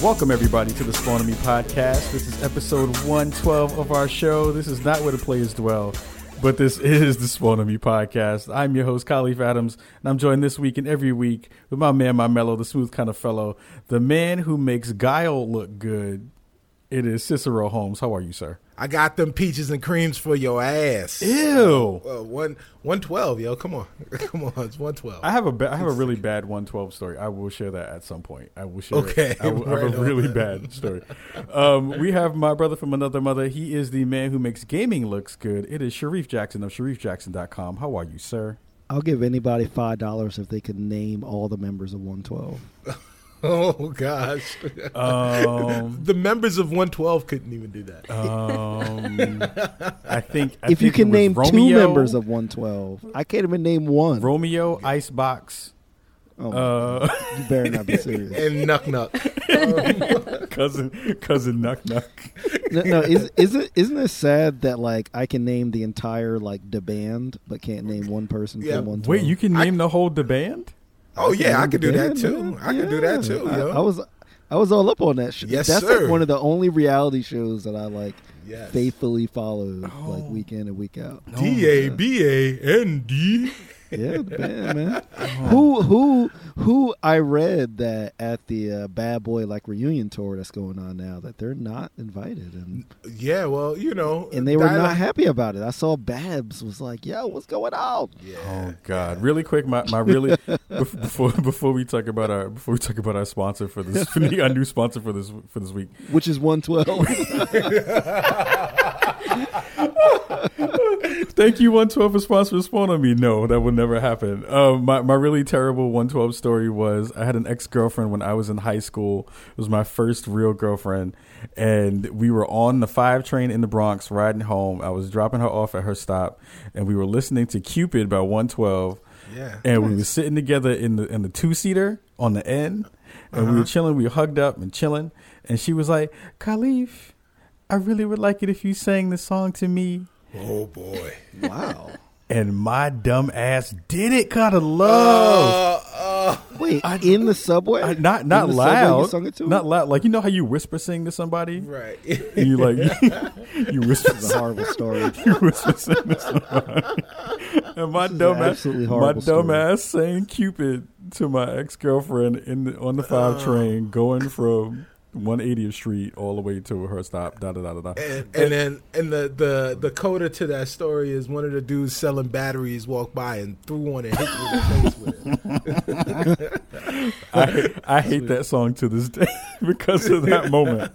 Welcome, everybody, to the Spawn Me podcast. This is episode 112 of our show. This is not where the players dwell, but this is the Spawn Me podcast. I'm your host, Kahlief Adams, and I'm joined this week and every week with my man, my mellow, the smooth kind of fellow, the man who makes Guile look good. It is Cicero Holmes. How are you, sir? I got them peaches and creams for your ass. Ew. Uh, one one twelve, yo. Come on, come on. It's one twelve. I have a ba- I have a really bad 112 story. I will share that at some point. I will share. Okay, it. I, will, I have a on. really bad story. Um, we have my brother from another mother. He is the man who makes gaming looks good. It is Shareef Jackson of ShareefJackson.com. How are you, sir? I'll give anybody five dollars if they can name all the members of 112. Oh gosh, Um, the members of one twelve couldn't even do that. um, I think I if you think it can was name two members of 112, I can't even name one. Romeo Icebox, oh, uh, you better not be serious. and Nuck Nuck. cousin cousin Nuck Nuck. no, no is, isn't isn't it sad that like I can name the entire like the band, but can't name one person Yeah. from 112? Wait, you can I- name the whole the band? Oh yeah, I could do that too. man. I could do that too, I. I was I was all up on that shit. Yes, That's sir. like one of the only reality shows that I like Yes. faithfully follow like Oh. week in and week out. D A B A N D. Yeah, the band, man. Who who who I read that at the uh, Bad Boy like reunion tour that's going on now that they're not invited and Yeah, well, you know, and they were dialect- not happy about it. I saw Babs was like, "Yo, what's going on?" Yeah. Oh God! Really quick, my, my really before before we talk about our before we talk about our sponsor for this our new sponsor for this for this week. Which is one twelve. Thank you, one twelve, for sponsoring Spawn on me. No, that would never happen. Um, my my really terrible one twelve story was I had an ex girlfriend when I was in high school. It was my first real girlfriend, and we were on the five train in the Bronx riding home. I was dropping her off at her stop, and we were listening to Cupid by one twelve. Yeah. and we were sitting together in the in the two seater on the end, and Uh-huh. we were chilling. We were hugged up and chilling, and she was like, "Kahlief, I really would like it if you sang the song to me." Oh boy. wow. And my dumb ass did it kind of low, Uh, uh, Wait, in the subway? I- not In not the subway you loud, sung it to? not loud. Like you know how you whisper sing to somebody, right. and you like you whisper It's a horrible story. you whisper sing to somebody. And my This dumb ass, my horrible dumb story. ass sang Cupid to my ex girlfriend in the, on the five Oh. train going from 180th Street all the way to her stop. Da da da da da. And, and then and the, the the coda to that story is one of the dudes selling batteries walked by and threw one and hit you in the face with it. I, I hate that song to this day because of that moment.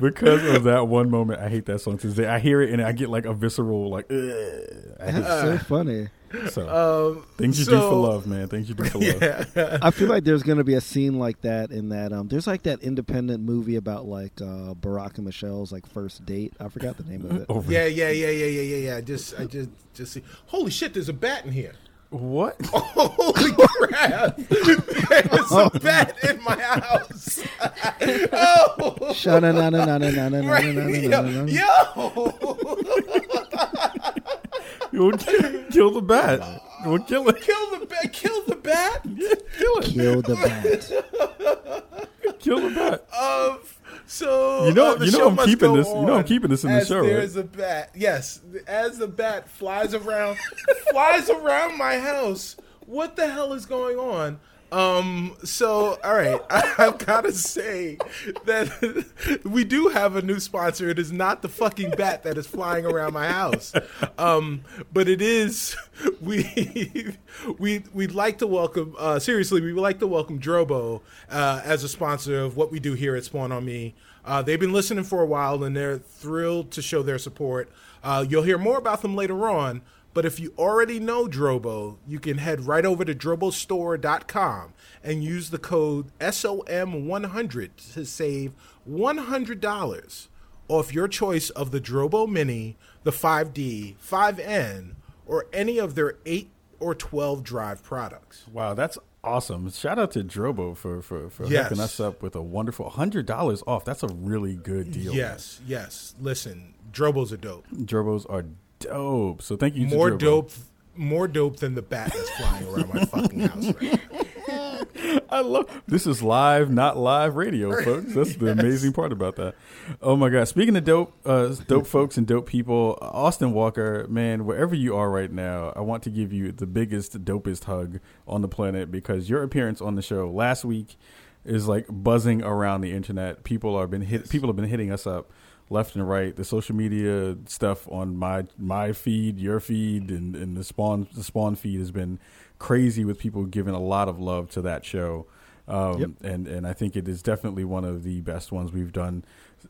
Because of that one moment, I hate that song to this day. I hear it and I get like a visceral like. Ugh. That's so funny. So um, things you so, do for love, man. Things you do for yeah. love. I feel like there's gonna be a scene like that in that. Um, there's like that independent movie about like uh, Barack and Michelle's like first date. I forgot the name of it. Over. Yeah, yeah, yeah, yeah, yeah, yeah, yeah. Just, I just, just see. Holy shit! There's a bat in here. What? Oh, holy crap! There's a bat in my house. oh, yo, yo na na. You'll kill, kill the bat. We'll kill it. kill the bat! Kill the bat! Kill it. Kill the bat. Kill the bat. Um, so You know- uh, you know I'm keeping this- you know I'm keeping this in the as show, right? There's a bat. Yes, as the bat flies around, flies around my house. What the hell is going on? Um. So, all right, I, I've got to say that we do have a new sponsor. It is not the fucking bat that is flying around my house, um, but it is. We we we'd like to welcome. Uh, seriously, we would like to welcome Drobo uh, as a sponsor of what we do here at Spawn on Me. Uh, they've been listening for a while, and they're thrilled to show their support. Uh, you'll hear more about them later on. But if you already know Drobo, you can head right over to drobostore.com and use the code SOM100 to save $100 off your choice of the Drobo Mini, the 5D, 5N, or any of their 8 or 12 drive products. Wow, that's awesome. Shout out to Drobo for for, for Yes. hooking us up with a wonderful hundred dollars off. That's a really good deal. Yes, yes. Listen, Drobos are dope. Drobos are dope. So thank you. More dope more dope than the bat that's flying around my fucking house right now. I love this is live, not live radio, folks. That's the amazing part about that. Oh my god! Speaking of dope, uh, dope folks and dope people, Austin Walker, man, wherever you are right now, I want to give you the biggest, dopest hug on the planet because your appearance on the show last week is like buzzing around the internet. People are been hit. People have been hitting us up left and right. The social media stuff on my my feed, your feed, and, and the spawn the spawn feed has been crazy with people giving a lot of love to that show. Um, yep. and, and I think it is definitely one of the best ones we've done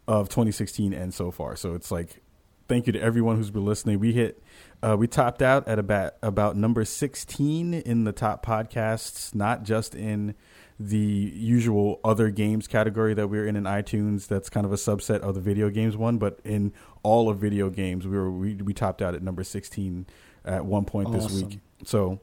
of 2016 and so far. So it's like, thank you to everyone who's been listening. We hit, uh, we topped out at about, about number 16 in the top podcasts, not just in the usual other games category that we're in in iTunes. That's kind of a subset of the video games one, but in all of video games, we were, we, we topped out at number 16 at one point awesome. this week. So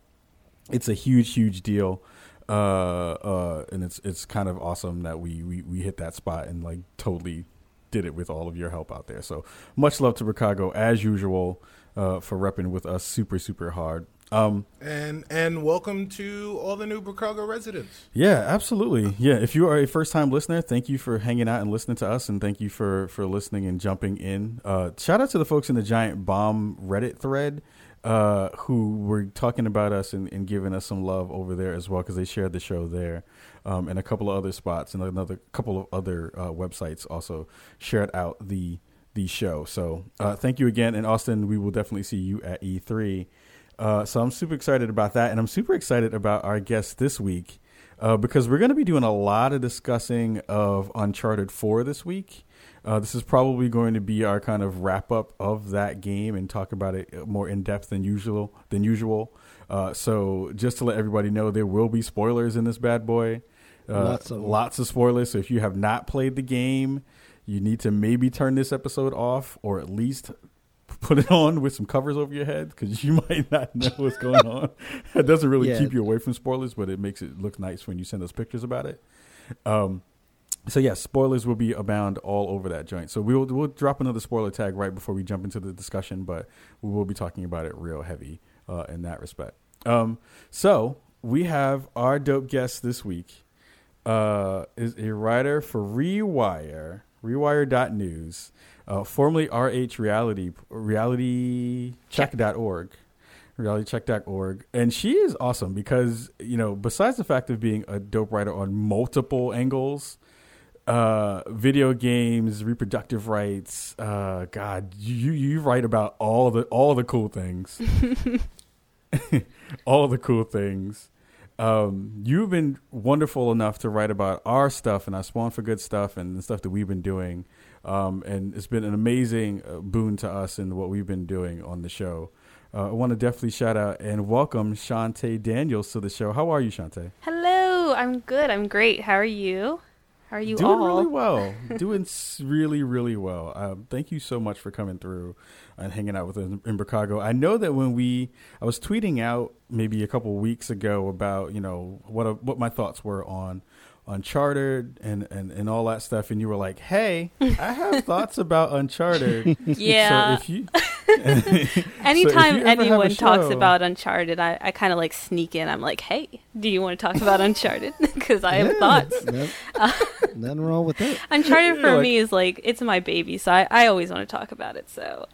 it's a huge, huge deal. Uh, uh, and it's it's kind of awesome that we, we we hit that spot and like totally did it with all of your help out there. So much love to Chicago as usual uh, for repping with us super super hard. Um, and and welcome to all the new Chicago residents. Yeah, absolutely. Yeah, if you are a first time listener, thank you for hanging out and listening to us, and thank you for for listening and jumping in. Uh, shout out to the folks in the Giant Bomb Reddit thread uh, who were talking about us and, and, giving us some love over there as well because they shared the show there, um, and a couple of other spots and another couple of other uh, websites also shared out the the show. So uh, thank you again, and Austin, we will definitely see you at E3. Uh, so I'm super excited about that, and I'm super excited about our guest this week. Uh, because we're going to be doing a lot of discussing of Uncharted 4 this week. Uh, this is probably going to be our kind of wrap up of that game and talk about it more in depth than usual. Than usual. Uh, so just to let everybody know, there will be spoilers in this bad boy. Uh, lots of lots of spoilers. So if you have not played the game, you need to maybe turn this episode off or at least put it on with some covers over your head because you might not know what's going on. it doesn't really yeah. keep you away from spoilers, but it makes it look nice when you send us pictures about it. Um, so yes, spoilers will be abound all over that joint. So we'll we'll drop another spoiler tag right before we jump into the discussion, but we will be talking about it real heavy uh, in that respect. Um, so we have our dope guest this week uh, is a writer for Rewire, Rewire.news, uh, formerly RH Reality RealityCheck.org. realitycheck.org and she is awesome because you know besides the fact of being a dope writer on multiple angles uh, video games, reproductive rights. Uh, God, you you write about all the all the cool things, all the cool things. Um, you've been wonderful enough to write about our stuff and our Spawn for Good stuff and the stuff that we've been doing. Um, and it's been an amazing uh, boon to us and what we've been doing on the show. Uh, I want to definitely shout out and welcome Shonté Daniels to the show. How are you, Shonté? Hello, I'm good. I'm great. How are you? How are you all? doing all? really well? doing really, really well. Um, thank you so much for coming through and hanging out with us in, in Chicago. I know that when we, I was tweeting out maybe a couple weeks ago about you know what a, what my thoughts were on Uncharted and, and, and all that stuff, and you were like, "Hey, I have thoughts about Uncharted." Yeah. So if you, anytime so if you anyone talks about Uncharted, I, I kind of like sneak in. I'm like, "Hey, do you want to talk about Uncharted?" Because I have yeah, thoughts. uh, nothing wrong with that. Uncharted for like, me is like it's my baby, so I, I always want to talk about it. So.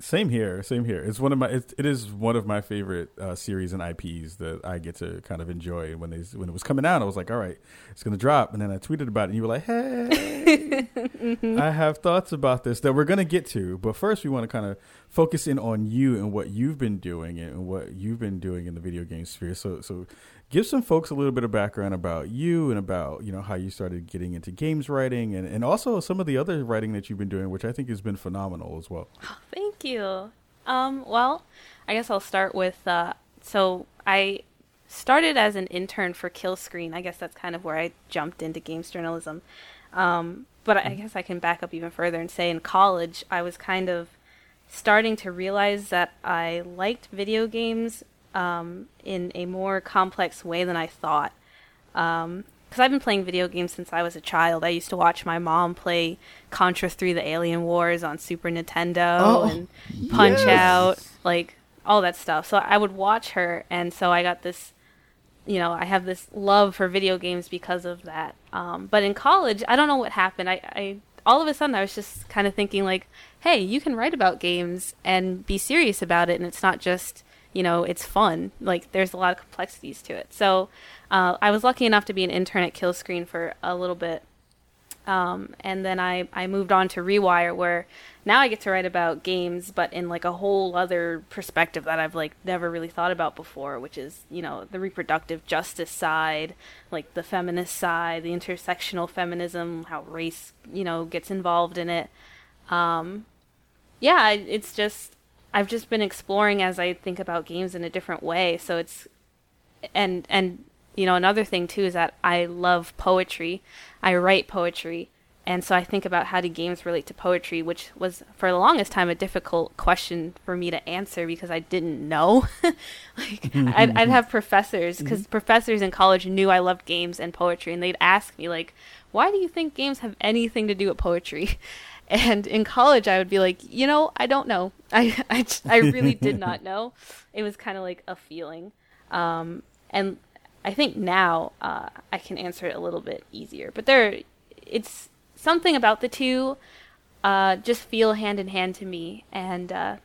Same here. Same here. It's one of my. It, it is one of my favorite uh, series and IPs that I get to kind of enjoy. When they when it was coming out, I was like, "All right, it's gonna drop," and then I tweeted about it, and you were like, "Hey, mm-hmm. I have thoughts about this that we're gonna get to." But first, we want to kind of focus in on you and what you've been doing and what you've been doing in the video game sphere. So, so give some folks a little bit of background about you and about you know how you started getting into games writing and, and also some of the other writing that you've been doing which i think has been phenomenal as well. Oh, thank you. Um, well i guess i'll start with uh, so i started as an intern for kill screen i guess that's kind of where i jumped into games journalism. Um, but i guess i can back up even further and say in college i was kind of starting to realize that i liked video games um, in a more complex way than I thought. Because um, I've been playing video games since I was a child. I used to watch my mom play Contra 3 The Alien Wars on Super Nintendo oh, and Punch yes. Out, like all that stuff. So I would watch her, and so I got this you know, I have this love for video games because of that. Um, but in college, I don't know what happened. I, I all of a sudden I was just kind of thinking like, hey, you can write about games and be serious about it, and it's not just you know it's fun. Like there's a lot of complexities to it. So uh, I was lucky enough to be an intern at Killscreen for a little bit. Um, and then I, I moved on to Rewire, where now I get to write about games, but in like a whole other perspective that I've like never really thought about before, which is you know the reproductive justice side, like the feminist side, the intersectional feminism, how race you know gets involved in it. Um, yeah, it's just I've just been exploring as I think about games in a different way. So it's and and you know another thing too is that I love poetry. I write poetry and so I think about how do games relate to poetry, which was for the longest time a difficult question for me to answer because I didn't know. like I'd, I'd, have professors because mm-hmm. professors in college knew I loved games and poetry, and they'd ask me like, "Why do you think games have anything to do with poetry?" And in college, I would be like, you know, I don't know. I I, I really did not know. It was kind of like a feeling, um, and I think now uh, I can answer it a little bit easier. But there, it's something about the two uh, just feel hand in hand to me, and uh,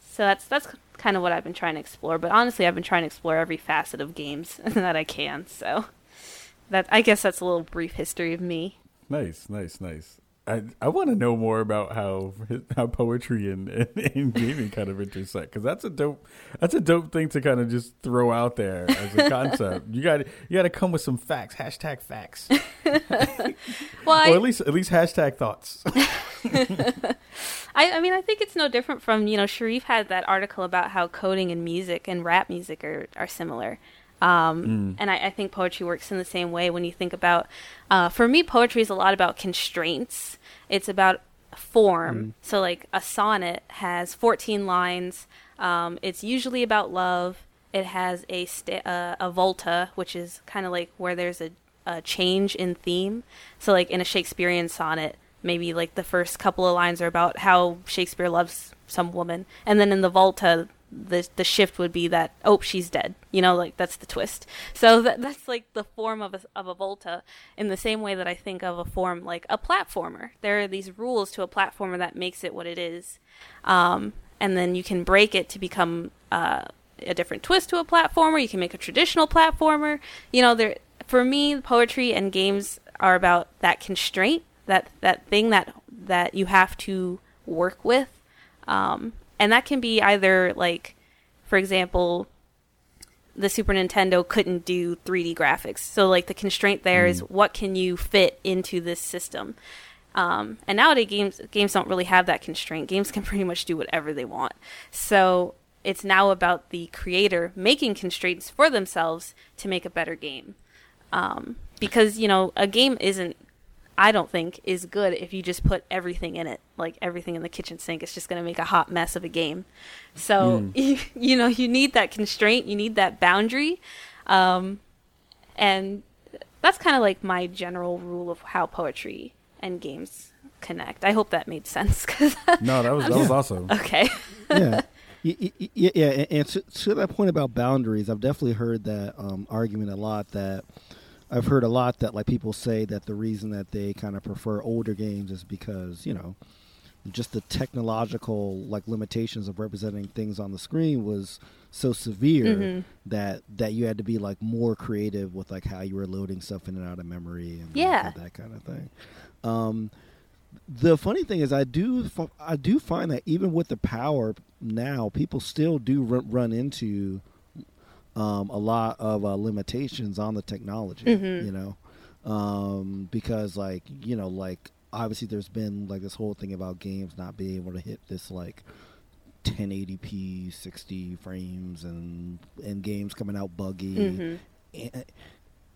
so that's that's kind of what I've been trying to explore. But honestly, I've been trying to explore every facet of games that I can. So that I guess that's a little brief history of me. Nice, nice, nice. I I want to know more about how how poetry and, and, and gaming kind of intersect because that's a dope that's a dope thing to kind of just throw out there as a concept. you got you got to come with some facts. Hashtag facts. well, I, or at least at least hashtag thoughts. I I mean I think it's no different from you know Shareef had that article about how coding and music and rap music are are similar. Um, mm. And I, I, think poetry works in the same way when you think about, uh, for me, poetry is a lot about constraints. It's about form. Mm. So, like, a sonnet has 14 lines. Um, it's usually about love. It has a, sta- uh, a volta, which is kind of like where there's a, a change in theme. So, like, in a Shakespearean sonnet, maybe like the first couple of lines are about how Shakespeare loves some woman. And then in the volta, the the shift would be that oh she's dead you know like that's the twist. So that, that's like the form of a, of a volta in the same way that i think of a form like a platformer. There are these rules to a platformer that makes it what it is um, and then you can break it to become uh, a different twist to a platformer. You can make a traditional platformer. You know there for me poetry and games are about that constraint that that thing that that you have to work with um, and that can be either like, for example, the Super Nintendo couldn't do 3D graphics. So like the constraint there mm. is what can you fit into this system. Um, and nowadays games games don't really have that constraint. Games can pretty much do whatever they want. So it's now about the creator making constraints for themselves to make a better game. Um, because you know a game isn't I don't think is good if you just put everything in it, like everything in the kitchen sink. It's just going to make a hot mess of a game. So mm. you, you, know you need that constraint, you need that boundary, um, and that's kind of like my general rule of how poetry and games connect. I hope that made sense. Cause no, that was that was awesome. Okay. yeah. Yeah, yeah, and to, to, that point about boundaries, I've definitely heard that um, argument a lot. That I've heard a lot that like people say that the reason that they kind of prefer older games is because you know just the technological like limitations of representing things on the screen was so severe mm-hmm. that that you had to be like more creative with like how you were loading stuff in and out of memory and yeah that kind of thing. Um, the funny thing is, I do I do find that even with the power now, people still do run into um, a lot of uh, limitations on the technology. Mm-hmm. You know, um, because like you know, like obviously there's been like this whole thing about games not being able to hit this like 1080p 60 frames and and games coming out buggy mm-hmm. and,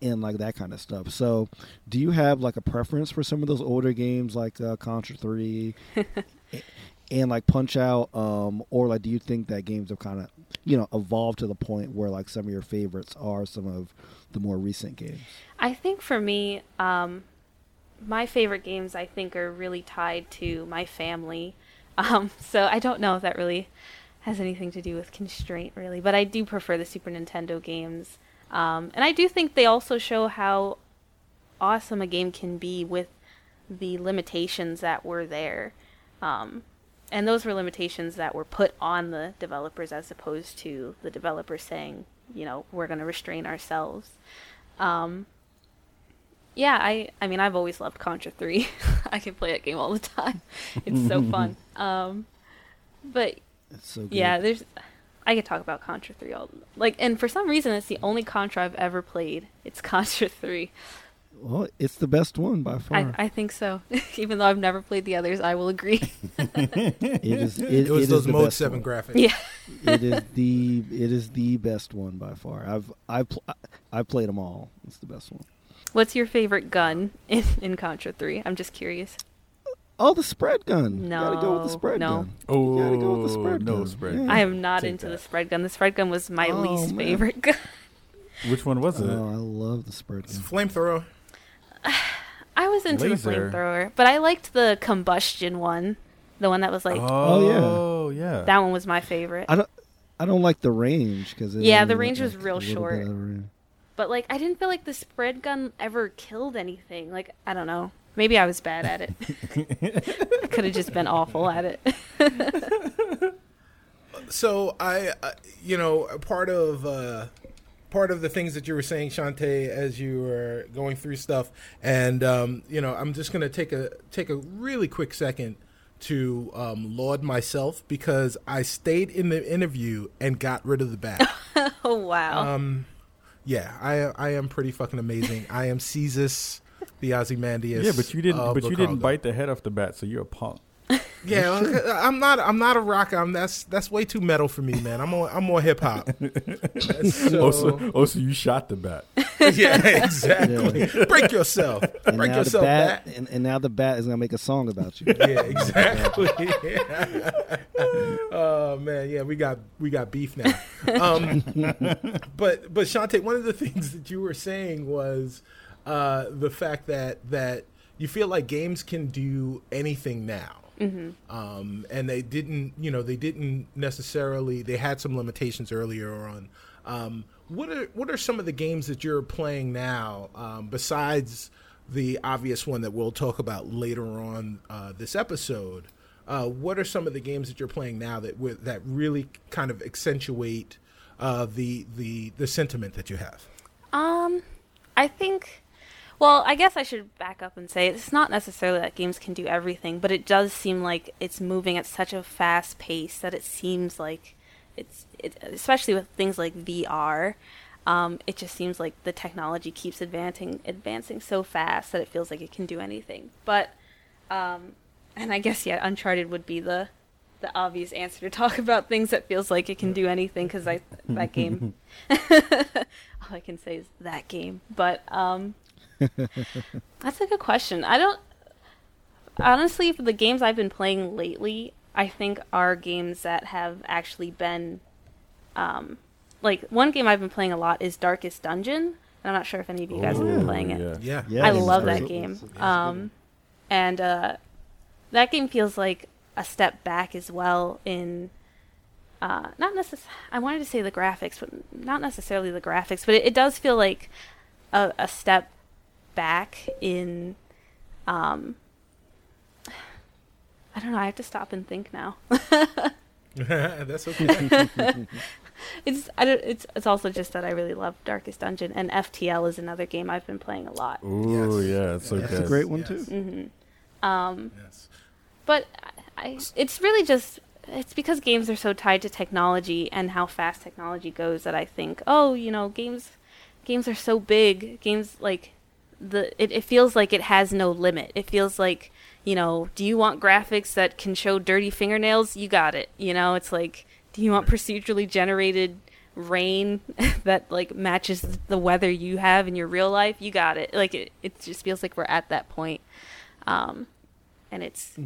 and, like that kind of stuff so do you have like a preference for some of those older games like uh, contra 3 and like punch out um or like do you think that games have kind of you know evolved to the point where like some of your favorites are some of the more recent games? I think for me um my favorite games i think are really tied to my family. Um so i don't know if that really has anything to do with constraint really but i do prefer the super nintendo games. Um, and I do think they also show how awesome a game can be with the limitations that were there. Um, and those were limitations that were put on the developers as opposed to the developers saying, you know, we're going to restrain ourselves. Um, yeah, I I mean I've always loved Contra 3. I can play that game all the time. It's so fun. Um, but It's so good. yeah, there's I could talk about Contra 3 all like and for some reason it's the only Contra I've ever played. It's Contra 3. Well, it's the best one by far. I, I think so. Even though I've never played the others, I will agree. it is. It, It, was it is those the Mode best Seven one. graphics. yeah. it is the it is the best one by far. I've I've pl- I've played them all. It's the best one. What's your favorite gun in, in Contra 3? I'm just curious. Oh, the spread gun. No, you gotta go with the spread no. gun. Oh, You gotta go with the oh, spread no gun. spread. Yeah. I am not Take into that. the spread gun. The spread gun was my Oh, least man. favorite gun. Which one was it? Oh, I love the spread It's gun. flamethrower. I was into Laser. the flamethrower, but I liked the combustion one. The one that was like oh, yeah. that one was my favorite. I don't. I don't like the range because Yeah, the range was real short. But like I didn't feel like the spread gun ever killed anything. Like I don't know. Maybe I was bad at it. I could have just been awful at it. So I, uh, you know, part of uh, part of the things that you were saying, Shonté, as you were going through stuff, and um, you know, I'm just gonna take a take a really quick second to um, laud myself because I stayed in the interview and got rid of the bat. oh wow. um, yeah, I I am pretty fucking amazing. I am Caesar, the Ozymandias. yeah, but you didn't. of But you didn't bite the head off the bat, so you're a punk. Yeah, I'm not. I'm not a rocker. I'm that's that's way too metal for me, man. I'm more. I'm more hip hop. So- Also, also, you shot the bat. yeah, exactly. Break yourself. And Break yourself the bat, and, and now the bat is gonna make a song about you. Yeah, exactly. oh man, yeah, we got we got beef now. Um, but but Shonté, one of the things that you were saying was uh, the fact that that you feel like games can do anything now. Um, and they didn't, you know, they didn't necessarily. They had some limitations earlier on. Um, what are what are some of the games that you're playing now um, besides the obvious one that we'll talk about later on uh, this episode? Uh, what are some of the games that you're playing now that that really kind of accentuate uh, the the the sentiment that you have? Um, I think. Well, I guess I should back up and say it's not necessarily that games can do everything, but it does seem like it's moving at such a fast pace that it seems like it's, it, especially with things like VR. Um, it just seems like the technology keeps advancing, advancing so fast that it feels like it can do anything. But, um, and I guess yeah, Uncharted would be the the obvious answer to talk about things that feels like it can do anything because I that game. all I can say is that game, but um, that's a good question. I don't honestly for the games I've been playing lately. I think are games that have actually been, um, like one game I've been playing a lot is Darkest Dungeon. And I'm not sure if any of you guys have been Ooh, playing it. yeah. Yeah, Yeah, I love that game. It's- it's Um, and uh, that game feels like a step back as well in uh, not necess- I wanted to say the graphics, but not necessarily the graphics, but it, it does feel like a, a step back in. Um, I don't know. I have to stop and think now. that's okay. It's I don't, it's it's also just that I really love Darkest Dungeon, and FTL is another game I've been playing a lot. Ooh, Yes. yeah, it's so That's That's a great one Yes. too. hmm Um, yes. but I, I, it's really just it's because games are so tied to technology and how fast technology goes that I think, oh, you know, games games are so big. Games like the it, it feels like it has no limit. It feels like you know, do you want graphics that can show dirty fingernails? You got it. You know, it's like, do you want procedurally generated rain that like matches the weather you have in your real life? You got it. Like it, it just feels like we're at that point. Um, and it's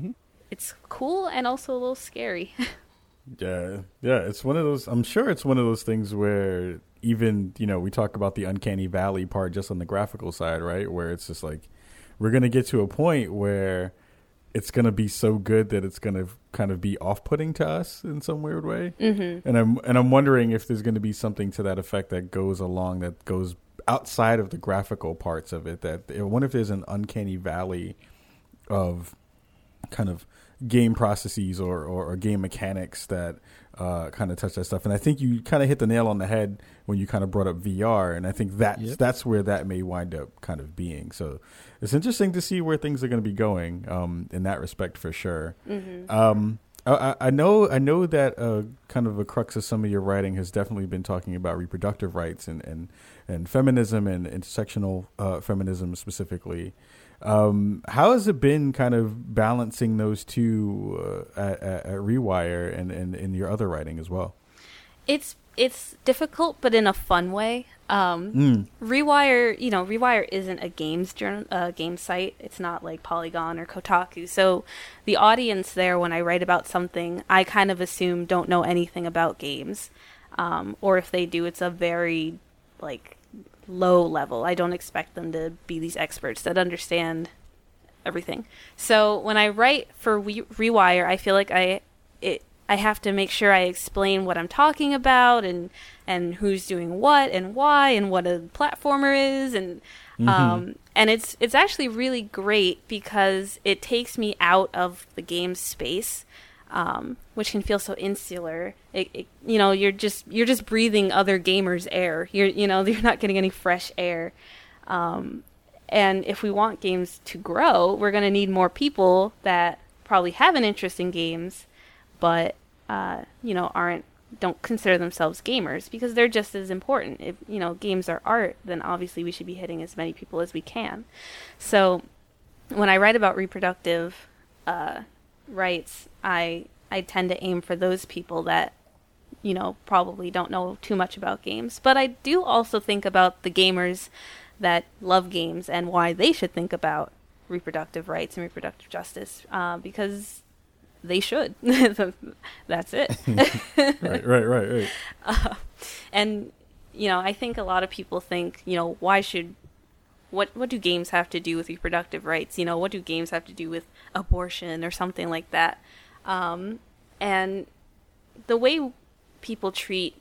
it's cool and also a little scary. Yeah, yeah. It's one of those. I'm sure it's one of those things where even you know we talk about the uncanny valley part just on the graphical side, right? Where it's just like we're gonna get to a point where it's going to be so good that it's going to kind of be off-putting to us in some weird way. Mm-hmm. And I'm and I'm wondering if there's going to be something to that effect that goes along that goes outside of the graphical parts of it. That I wonder if there's an uncanny valley of kind of game processes or, or, or game mechanics that uh, kind of touch that stuff. And I think you kind of hit the nail on the head when you kind of brought up VR, and I think that's yep. that's where that may wind up kind of being. So it's interesting to see where things are going to be going um, in that respect for sure. Mm-hmm. Um, I, I, know I know that uh, kind of a crux of some of your writing has definitely been talking about reproductive rights and and, and feminism and intersectional uh, feminism specifically. Um, how has it been kind of balancing those two uh, at, at, Rewire and, and in your other writing as well? It's it's difficult, but in a fun way. Um, mm. Rewire, you know, Rewire isn't a games journal, uh, game site. It's not like Polygon or Kotaku. So the audience there, when I write about something, I kind of assume don't know anything about games, um, or if they do, it's a very like low level. I don't expect them to be these experts that understand everything. So when I write for we- Rewire, I feel like I it I have to make sure I explain what I'm talking about and and who's doing what and why and what a platformer is and mm-hmm. um and it's it's actually really great because it takes me out of the game space um, which can feel so insular. It, it, you know, you're just you're just breathing other gamers' air. You're you know you're not getting any fresh air. Um, and if we want games to grow, we're going to need more people that probably have an interest in games, but uh, you know aren't don't consider themselves gamers because they're just as important. If you know games are art, then obviously we should be hitting as many people as we can. So when I write about reproductive uh, rights, I I tend to aim for those people that you know probably don't know too much about games. But I do also think about the gamers that love games and why they should think about reproductive rights and reproductive justice uh, because they should. That's it. right, right, right, right. Uh, and you know, I think a lot of people think, you know, why should what what do games have to do with reproductive rights? You know, what do games have to do with abortion or something like that? Um, and the way people treat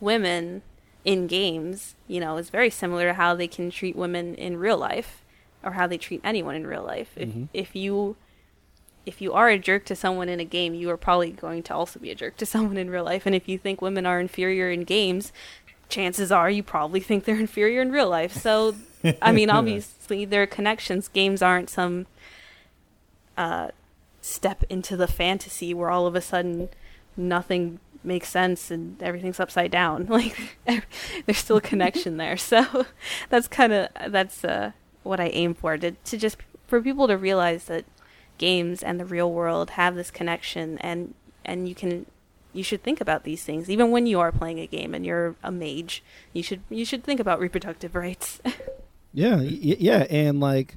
women in games, you know, is very similar to how they can treat women in real life or how they treat anyone in real life. If mm-hmm. if you if you are a jerk to someone in a game, you are probably going to also be a jerk to someone in real life. And if you think women are inferior in games, chances are you probably think they're inferior in real life. So, I mean, obviously there are connections. Games aren't some uh, step into the fantasy where all of a sudden nothing makes sense and everything's upside down. Like there's still a connection there. So that's kind of that's uh, what I aim for to to just for people to realize that games and the real world have this connection and and you can you should think about these things even when you are playing a game and you're a mage you should you should think about reproductive rights yeah yeah and like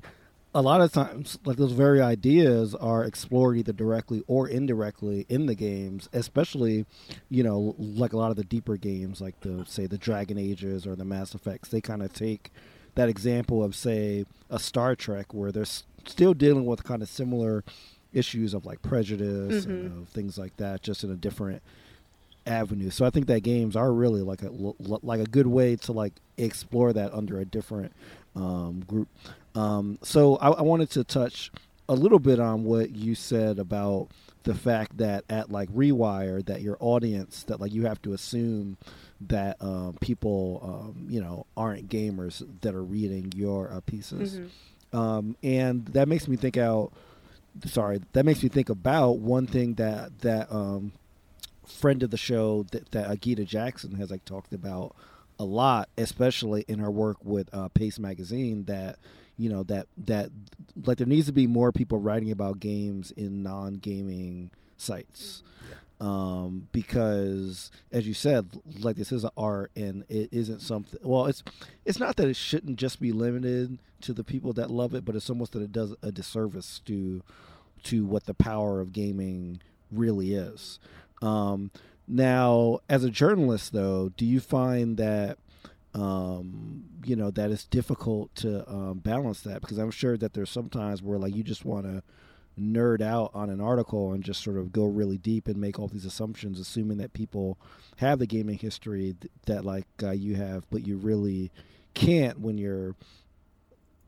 a lot of times like those very ideas are explored either directly or indirectly in the games especially you know like a lot of the deeper games like the say the dragon ages or the mass effects they kind of take that example of say a star trek where they're s- still dealing with kind of similar issues of like prejudice mm-hmm. and uh, things like that, just in a different avenue. So I think that games are really like a like a good way to like explore that under a different um, group. Um, so I, I wanted to touch a little bit on what you said about the fact that at like Rewire that your audience that like you have to assume that um, people um, you know aren't gamers that are reading your uh, pieces, mm-hmm. um, and that makes me think out sorry, that makes me think about one thing that that um, friend of the show that, that Agita Jackson has like talked about a lot, especially in her work with uh, Paste Magazine. That you know that that like there needs to be more people writing about games in non-gaming sites. Um, because as you said, like this is an art and it isn't something. Well, it's it's not that it shouldn't just be limited to the people that love it, but it's almost that it does a disservice to to what the power of gaming really is. Um, now, as a journalist, though, do you find that um, you know that it's difficult to um, balance that? Because I'm sure that there's sometimes where like you just want to nerd out on an article and just sort of go really deep and make all these assumptions, assuming that people have the gaming history th- that like uh, you have, but you really can't when your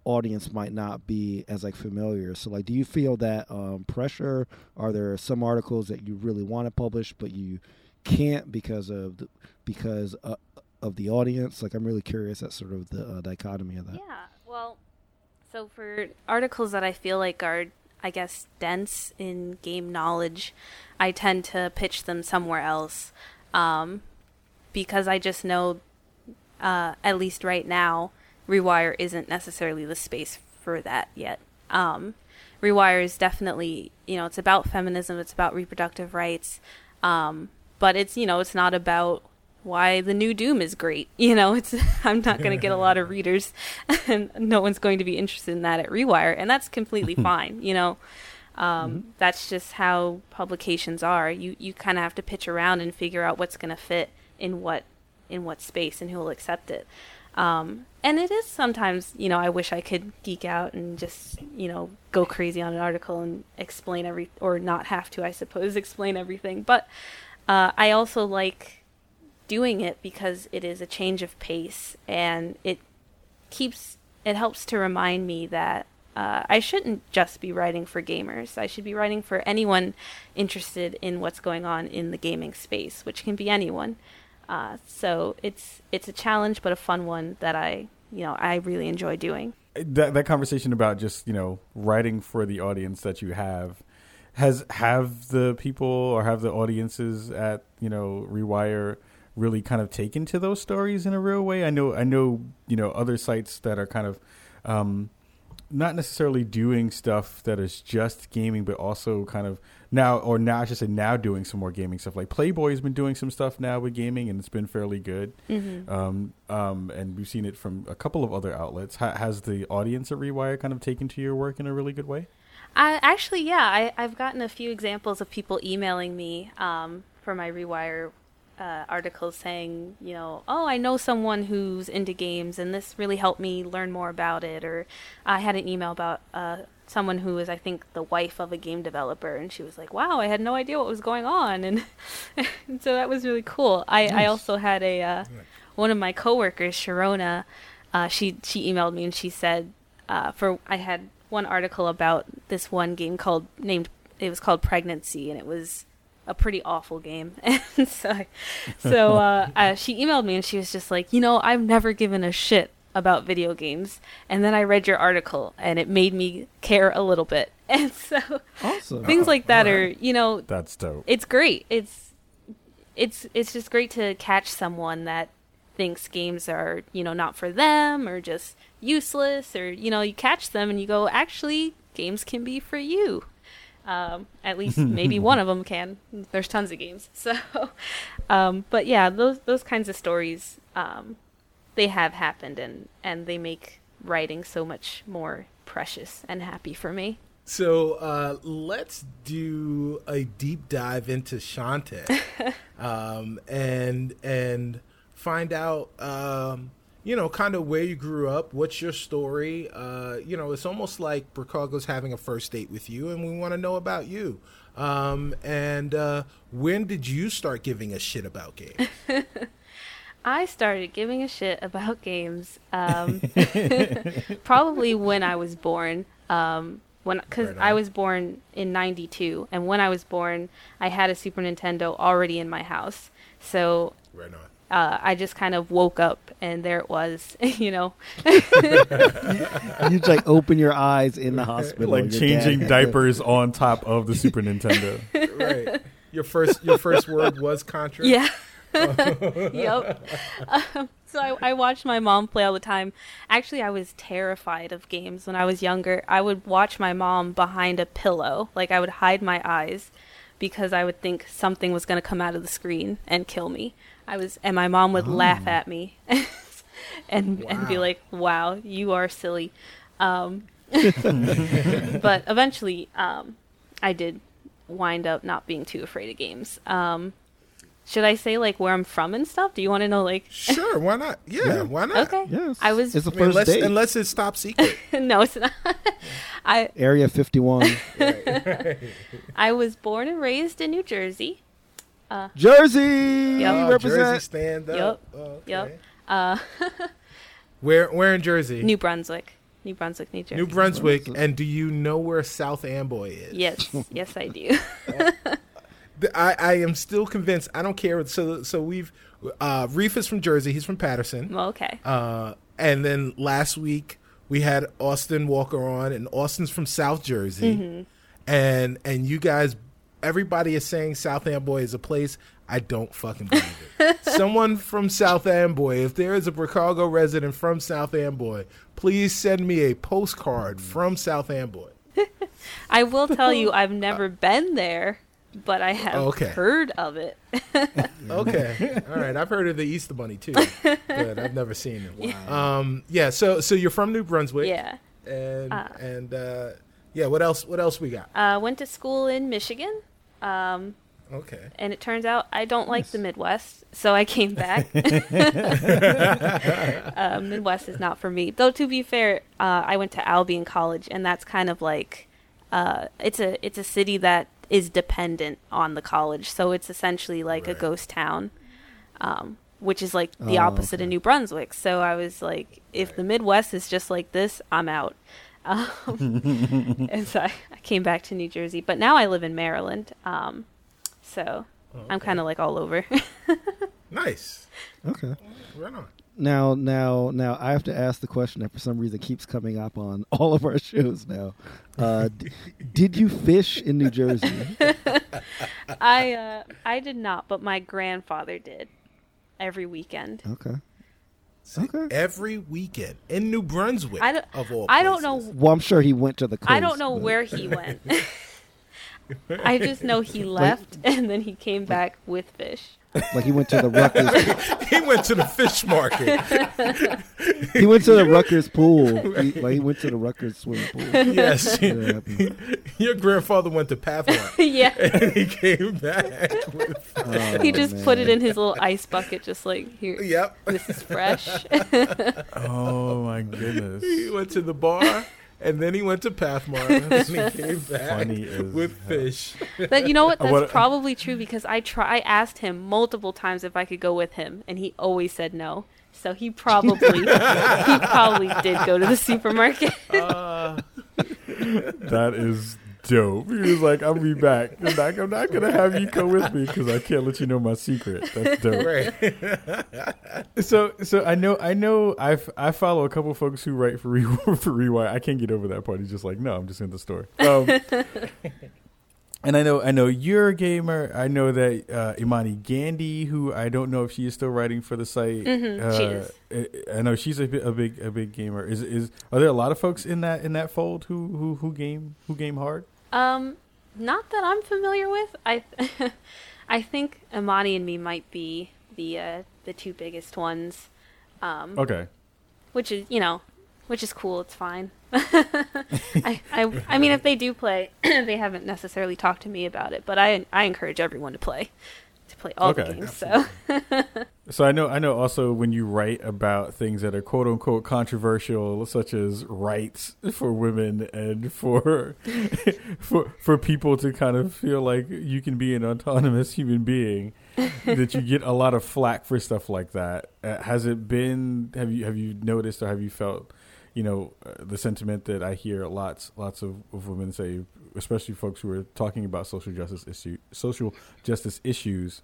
audience might not be as like familiar. So like, do you feel that um, pressure? Are there some articles that you really want to publish but you can't because of the, because uh, of the audience? Like, I'm really curious at sort of the uh, dichotomy of that. Yeah, well, so for articles that I feel like are, I guess, dense in game knowledge, I tend to pitch them somewhere else um, because I just know, uh, at least right now, Rewire isn't necessarily the space for that yet. Um, Rewire is definitely, you know, it's about feminism, it's about reproductive rights, um, but it's, you know, it's not about why the new Doom is great. You know, it's I'm not going to get a lot of readers, and no one's going to be interested in that at Rewire, and that's completely fine. You know, um, mm-hmm. that's just how publications are. You you kind of have to pitch around and figure out what's going to fit in what in what space and who will accept it. Um, and it is sometimes, you know, I wish I could geek out and just, you know, go crazy on an article and explain every, or not have to, I suppose, explain everything. But uh, I also like doing it because it is a change of pace and it keeps it helps to remind me that uh, I shouldn't just be writing for gamers. I should be writing for anyone interested in what's going on in the gaming space, which can be anyone. Uh, so it's it's a challenge, but a fun one that I you know I really enjoy doing. That that conversation about just you know writing for the audience that you have has have the people or have the audiences at you know Rewire really kind of taken to those stories in a real way. I know I know you know other sites that are kind of um, not necessarily doing stuff that is just gaming, but also kind of now or now I should say now doing some more gaming stuff. Like Playboy's been doing some stuff now with gaming, and it's been fairly good. Mm-hmm. Um, um, and we've seen it from a couple of other outlets. has the audience at Rewire kind of taken to your work in a really good way? I, actually, yeah, I, have gotten a few examples of people emailing me um, for my Rewire uh, articles saying, you know, oh, I know someone who's into games, and this really helped me learn more about it. Or I had an email about uh, someone who is, I think, the wife of a game developer, and she was like, "Wow, I had no idea what was going on," and, and so that was really cool. I, nice. I also had a uh, one of my coworkers, Sharona. Uh, she she emailed me and she said, uh, for I had one article about this one game called named it was called Pregnancy, and it was a pretty awful game. And so, so uh, uh, she emailed me and she was just like, you know, I've never given a shit about video games, and then I read your article and it made me care a little bit. And so, awesome. things like that right. are, you know, that's dope. It's great. It's it's it's just great to catch someone that thinks games are, you know, not for them or just useless or you know, you catch them and you go, actually, games can be for you. Um, at least maybe one of them can. There's tons of games. So, um, but yeah, those those kinds of stories, um, they have happened, and and they make writing so much more precious and happy for me. So uh, let's do a deep dive into Shonté, um, and and find out um, you know, kind of where you grew up, what's your story. Uh, you know, it's almost like Bricago's having a first date with you, and we want to know about you. Um, and uh, when did you start giving a shit about games? I started giving a shit about games um, probably when I was born. Um, when because right I was born in '92, and when I was born, I had a Super Nintendo already in my house. So right on uh, I just kind of woke up and there it was, you know. you just like open your eyes in the hospital, like changing diapers on top of the Super Nintendo. right. Your first your first word was Contra. Yeah. yep. Um, so I, I watched my mom play all the time. Actually, I was terrified of games when I was younger. I would watch my mom behind a pillow, like I would hide my eyes because I would think something was going to come out of the screen and kill me. I was, and my mom would oh. laugh at me, and wow. and be like, "Wow, you are silly." Um, but eventually, um, I did wind up not being too afraid of games. Um, should I say like where I'm from and stuff? Do you want to know like? Sure, why not? Yeah, Yeah. why not? Okay. Yes. I was- It's the I mean, first unless, date. unless it's top secret. no, it's not. I Area 51. I was born and raised in New Jersey. Jersey! Yep. Oh, Represent. Jersey stand up. Yep. Oh, okay. Yep. Uh, Where where in Jersey? New Brunswick, New Brunswick, New Jersey. New Brunswick. Brunswick. And do you know where South Amboy is? Yes, yes, I do. I, I am still convinced. I don't care. So so we've uh, Reef is from Jersey. He's from Paterson. well, okay. Uh, and then last week we had Austin Walker on, and Austin's from South Jersey. Mm-hmm. And and you guys, everybody is saying South Amboy is a place. I don't fucking believe it. Someone from South Amboy, if there is a Chicago resident from South Amboy, please send me a postcard from South Amboy. I will tell you, I've never been there, but I have Okay. heard of it. Okay, all right. I've heard of the Easter Bunny too, but I've never seen it. Um, yeah. So so you're from New Brunswick. yeah. and Uh. and uh, yeah, what else? What else we got? Uh, went to school in Michigan. Um, Okay, and it turns out I don't like the Midwest, so I came back. uh, Midwest is not for me. Though to be fair, uh, I went to Albion College, and that's kind of like uh, it's a it's a city that is dependent on the college, so it's essentially like a ghost town, um, which is like the Oh, opposite okay. of New Brunswick. So I was like, if the Midwest is just like this, I'm out. Um, and so I, I came back to New Jersey, but now I live in Maryland. Um, so I'm kind of like all over. nice. Okay. Right on. Now, now, now, I have to ask the question that for some reason keeps coming up on all of our shows now. Uh, d- did you fish in New Jersey? I uh, I did not, but my grandfather did every weekend. Okay. See, Okay. Every weekend in New Brunswick. I don't- of all. I don't know. Well, I'm sure he went to the coast. I don't know but- where he went. I just know he left and then he came back with fish. Like he went to the Rutgers. he went to the fish market. he went to the Rutgers pool. He, like he went to the Rutgers swimming pool. yes, your grandfather went to Pathmark yeah. and he came back. With, Oh, He just put it in his little ice bucket, just like here. yep. This is fresh. Oh my goodness. He went to the bar. And then he went to Pathmark, and he came back Funny with hell. fish. But you know what? That's what- probably true because I try. I asked him multiple times if I could go with him, and he always said no. So he probably he probably did go to the supermarket. Uh, That is dope. He was like, "I'll be back. I'm not, I'm not gonna have you come with me because I can't let you know my secret." That's dope. right. So, so I know, I know, I I follow a couple folks who write for Re- for Rewire. I can't get over that part. He's just like, no, I'm just in the store. Um, and I know, I know you're a gamer. I know that uh, Imani Gandy, who I don't know if she is still writing for the site. Mhm, she uh, is. I I know she's a, a big a big gamer. Is is are there a lot of folks in that in that fold who who who game who game hard? Um, not that I'm familiar with. I I think Imani and me might be the uh, the two biggest ones. Um, Okay. which is you know, which is cool. It's fine. I, I I mean, if they do play, they haven't necessarily talked to me about it, but I I encourage everyone to play, to play all the Okay. games. So So I know I know also when you write about things that are quote unquote controversial, such as rights for women and for for for people to kind of feel like you can be an autonomous human being, that you get a lot of flack for stuff like that. Uh, has it been? Have you have you noticed or have you felt? You know uh, the sentiment that I hear lots lots of, of women say, especially folks who are talking about social justice issue social justice issues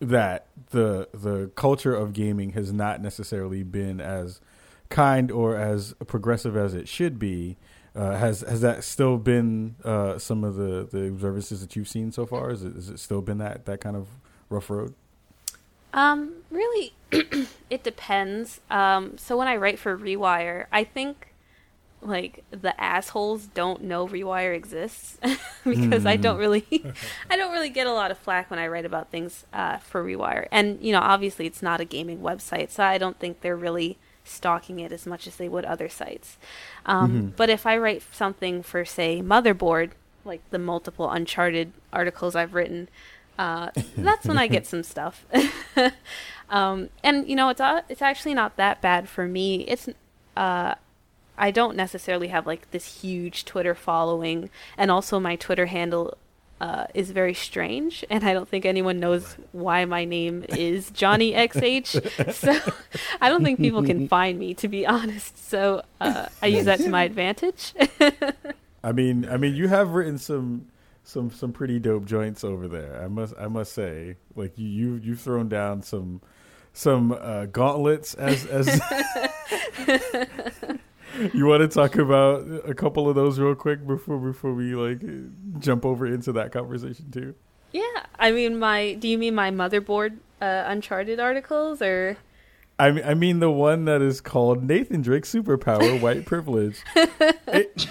that the the culture of gaming has not necessarily been as kind or as progressive as it should be. Uh, has has that still been uh, some of the, the observances that you've seen so far? Is it, is it still been that, that kind of rough road? Um, really, it depends. Um, so when I write for Rewire, I think like the assholes don't know Rewire exists because I don't really, I don't really get a lot of flack when I write about things uh, for Rewire. And you know, obviously, it's not a gaming website, so I don't think they're really stalking it as much as they would other sites. Um, But if I write something for, say, Motherboard, like the multiple Uncharted articles I've written, Uh, that's when I get some stuff. um, and you know, it's uh, it's actually not that bad for me. It's uh, I don't necessarily have like this huge Twitter following, and also my Twitter handle uh, is very strange, and I don't think anyone knows why my name is Johnny XH. so I don't think people can find me, to be honest. So uh, I use that to my advantage. I mean, I mean, you have written some some some pretty dope joints over there. I must I must say, like you you you've thrown down some some uh, gauntlets as as. you want to talk about a couple of those real quick before before we like jump over into that conversation too? Yeah, I mean, my. Do you mean my motherboard uh, Uncharted articles or? I mean, I mean the one that is called Nathan Drake Superpower White Privilege. It,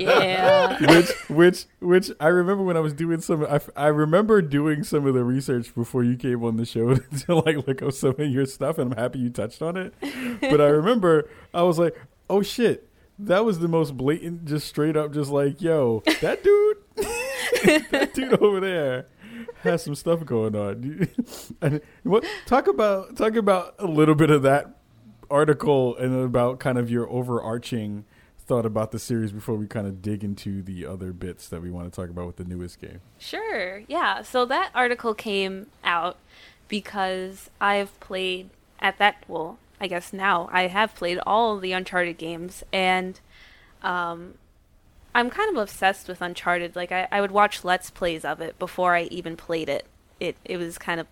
yeah. which, which, which I remember when I was doing some. I, I remember doing some of the research before you came on the show to like look up some of your stuff, and I'm happy you touched on it. But I remember I was like, oh shit, that was the most blatant, just straight up, just like, yo, that dude, that dude over there has some stuff going on. and what talk about talk about a little bit of that article and about kind of your overarching thought about the series before we kind of dig into the other bits that we want to talk about with the newest game. Sure. Yeah. So that article came out because I've played at that well, I guess now I have played all the Uncharted games and um I'm kind of obsessed with Uncharted. Like I, I would watch let's plays of it before I even played it. It it was kind of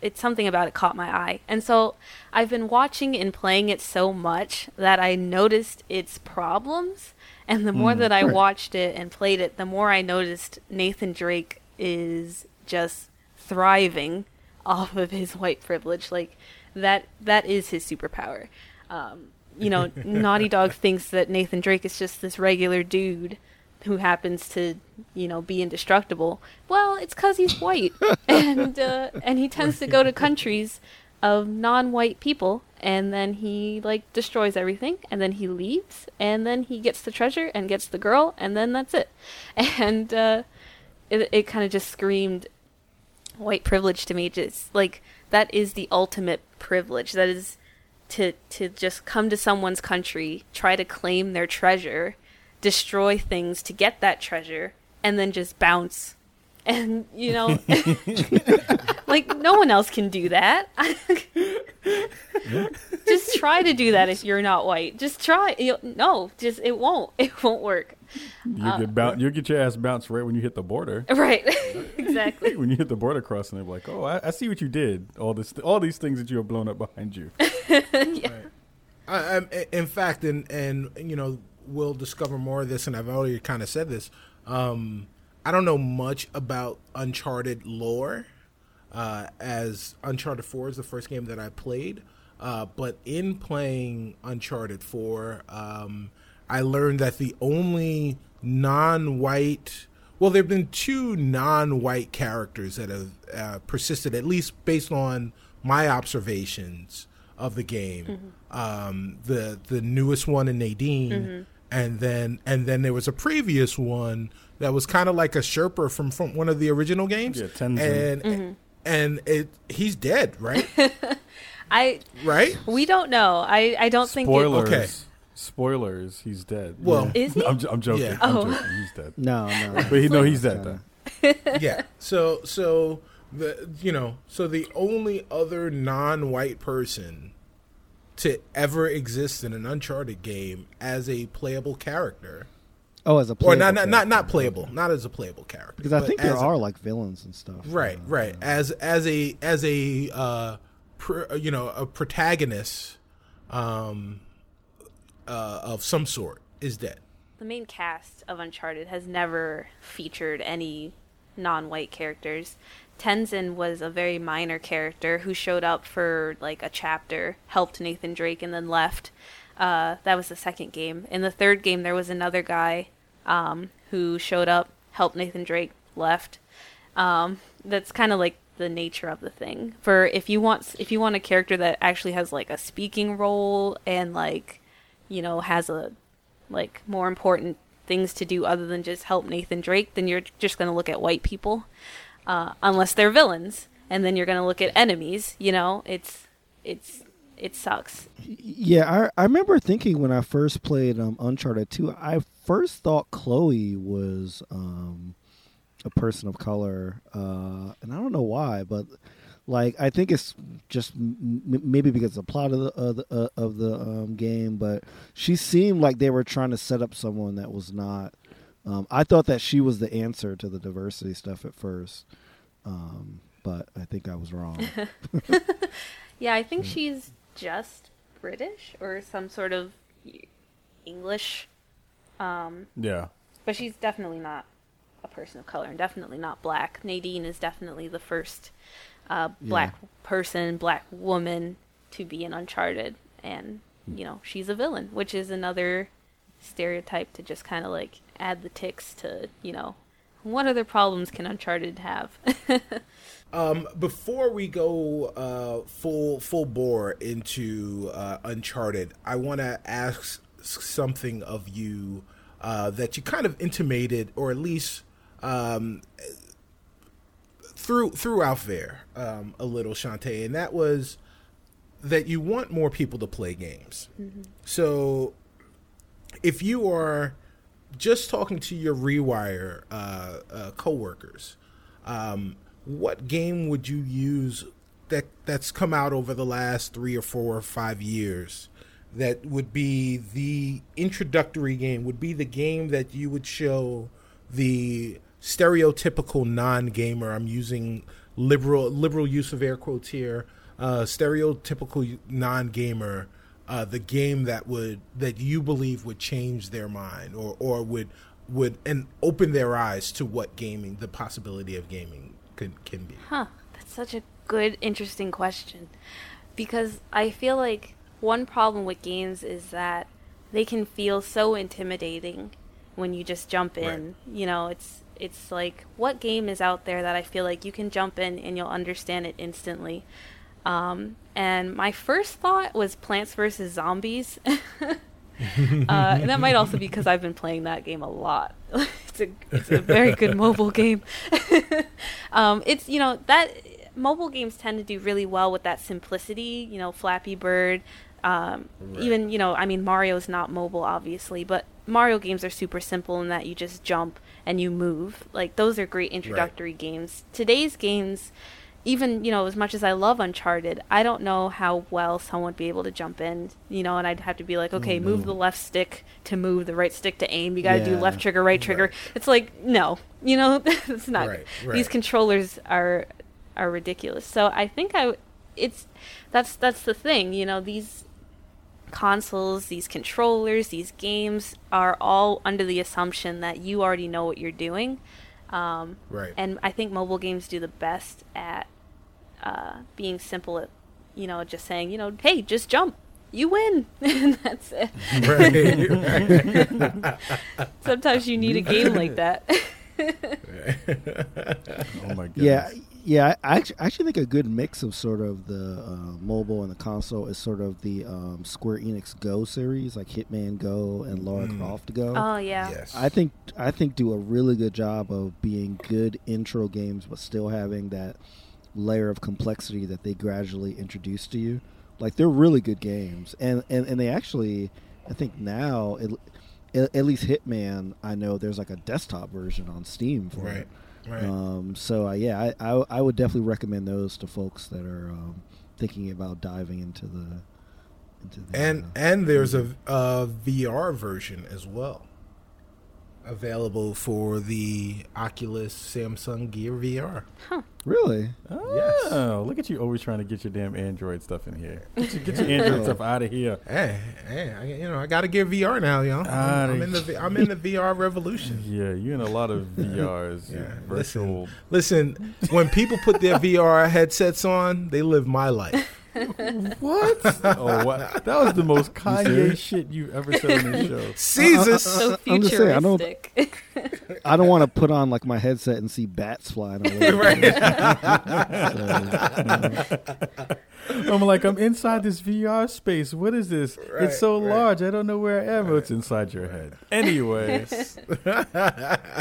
it's something about it caught my eye. And so I've been watching and playing it so much that I noticed its problems. And the more Mm, that I right. watched it and played it, the more I noticed Nathan Drake is just thriving off of his white privilege. Like that that is his superpower. Um, you know, Naughty Dog thinks that Nathan Drake is just this regular dude who happens to, you know, be indestructible. Well, it's because he's white, and uh, and he tends to go to countries of non-white people, and then he like destroys everything, and then he leaves, and then he gets the treasure and gets the girl, and then that's it. And uh, it it kind of just screamed white privilege to me. Just like that is the ultimate privilege. That is to to just come to someone's country, try to claim their treasure, destroy things to get that treasure, and then just bounce. And you know, like no one else can do that. just try to do that if you're not white. Just try. you no, just it won't. It won't work. You Uh, get boun- you'll get your ass bounced right when you hit the border. Right. exactly. when you hit the border crossing, they're like, "Oh, I, I see what you did. All this, all these things that you have blown up behind you." yeah. I, I'm, in fact, and and you know, we'll discover more of this, and I've already kind of said this. Um, I don't know much about Uncharted lore, uh, as Uncharted Four is the first game that I played. Uh, but in playing Uncharted Four, um, I learned that the only non-white well, there have been two non-white characters that have uh, persisted, at least based on my observations of the game. Um, the the newest one in Nadine, and then and then there was a previous one that was kind of like a Sherpa from from one of the original games. Yeah, Tenzin. and and it he's dead, right? I right? we don't know. I I don't think it, Spoilers. Okay. Spoilers. He's dead. Well- Is he? I'm, j- I'm joking. Yeah. I'm Oh. joking. He's dead. No, no. But he, no, he's dead though. yeah. So so the you know so the only other non-white person to ever exist in an Uncharted game as a playable character, Oh, as a or not not, not not playable, not as a playable character, because I think there as a- are like villains and stuff. right Uh, right as as a as a uh, pr- you know a protagonist um uh, of some sort is dead. the main cast of Uncharted has never featured any non-white characters. Tenzin was a very minor character who showed up for like a chapter, helped Nathan Drake, and then left. Uh, that was the second game. In the third game, there was another guy um, who showed up, helped Nathan Drake, left. Um, that's kind of like the nature of the thing. For if you want, if you want a character that actually has like a speaking role and like, you know, has a like more important things to do other than just help Nathan Drake, then you're just going to look at white people. uh, unless they're villains, and then you're gonna look at enemies. You know, it's it's it sucks. Yeah, I I remember thinking when I first played um, Uncharted 2, I first thought Chloe was um, a person of color, uh, and I don't know why, but like I think it's just m- maybe because of the plot of the of the, uh, of the um, game, but she seemed like they were trying to set up someone that was not. Um, I thought that she was the answer to the diversity stuff at first, um, but I think I was wrong. Yeah, I think she's just British or some sort of English, um, Yeah. but she's definitely not a person of color and definitely not black. Nadine is definitely the first uh, black person, black woman to be in Uncharted, and you know she's a villain, which is another stereotype to just kind of like add the ticks to you know what other problems can Uncharted have? Um, before we go uh, full full bore into uh, Uncharted, I want to ask something of you uh, that you kind of intimated, or at least um, through threw out there um, a little, Shonté, and that was that you want more people to play games. So, if you are just talking to your Rewire uh, uh, coworkers, um, what game would you use that that's come out over the last three or four or five years that would be the introductory game? Would be the game that you would show the stereotypical non-gamer. I'm using liberal liberal use of air quotes here. Uh, stereotypical non-gamer. Uh, the game that would that you believe would change their mind or or would would and open their eyes to what gaming the possibility of gaming can can be. Huh. That's such a good, interesting question. Because I feel like one problem with games is that they can feel so intimidating when you just jump in. You know, it's it's like what game is out there that I feel like you can jump in and you'll understand it instantly. Um, and my first thought was Plants vs Zombies. uh, and that might also be because I've been playing that game a lot. it's a it's a very good mobile game. um, it's you know that mobile games tend to do really well with that simplicity. You know, Flappy Bird. Um, Even you know, I mean, Mario's not mobile, obviously, but Mario games are super simple in that you just jump and you move. Like those are great introductory games. Today's games even you know as much as i love uncharted i don't know how well someone would be able to jump in you know and i'd have to be like okay move the mm-hmm. left stick to move the right stick to aim. You got to do left trigger right trigger. Right. it's like no you know it's not. Right, these controllers are are ridiculous. So i think i it's that's that's the thing you know these consoles these controllers these games are all under the assumption that you already know what you're doing um, Right. and I think mobile games do the best at uh, being simple at, you know, just saying, you know, hey, just jump. You win. and that's it. right. Sometimes you need a game like that. Oh my god. Yeah, yeah. I actually, I actually think a good mix of sort of the uh, mobile and the console is sort of the um, Square Enix Go series, like Hitman Go and Lara Croft Go. oh, yeah. yes. I think I think do a really good job of being good intro games, but still having that layer of complexity that they gradually introduce to you. Like they're really good games, and and, and they actually, I think now, it, at, at least Hitman, I know there's like a desktop version on Steam for Right. it. Right. Um, so uh, yeah, I, I I would definitely recommend those to folks that are um, thinking about diving into the into the and uh, and there's a, a VR version as well, available for the Oculus Samsung Gear VR. really Oh, Yes. Oh, look at you always trying to get your damn Android stuff in here. Get your, get your Android stuff out of here. Hey, hey, I, you know I got to get VR now, y'all. I'm, I'm in the V- I'm in the VR revolution. Yeah, you're in a lot of VRs, Yeah, virtual. Listen, when people put their VR headsets on, they live my life. What? oh, what? That was the most Kanye shit you've ever said on this show. Jesus. So I'm just saying, I don't- futuristic. I don't want to put on like my headset and see bats flying all over. Right. I'm like, I'm inside this VR space. What is this? Right, it's so right. large. I don't know where I am. Oh, it's inside your head. Anyways,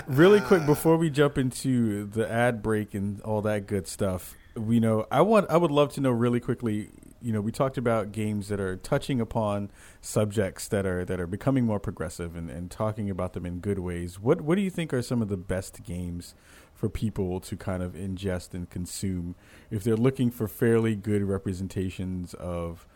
really quick before we jump into the ad break and all that good stuff, we know I want I would love to know really quickly. You know, we talked about games that are touching upon subjects that are that are becoming more progressive and, and talking about them in good ways. What what do you think are some of the best games for people to kind of ingest and consume if they're looking for fairly good representations of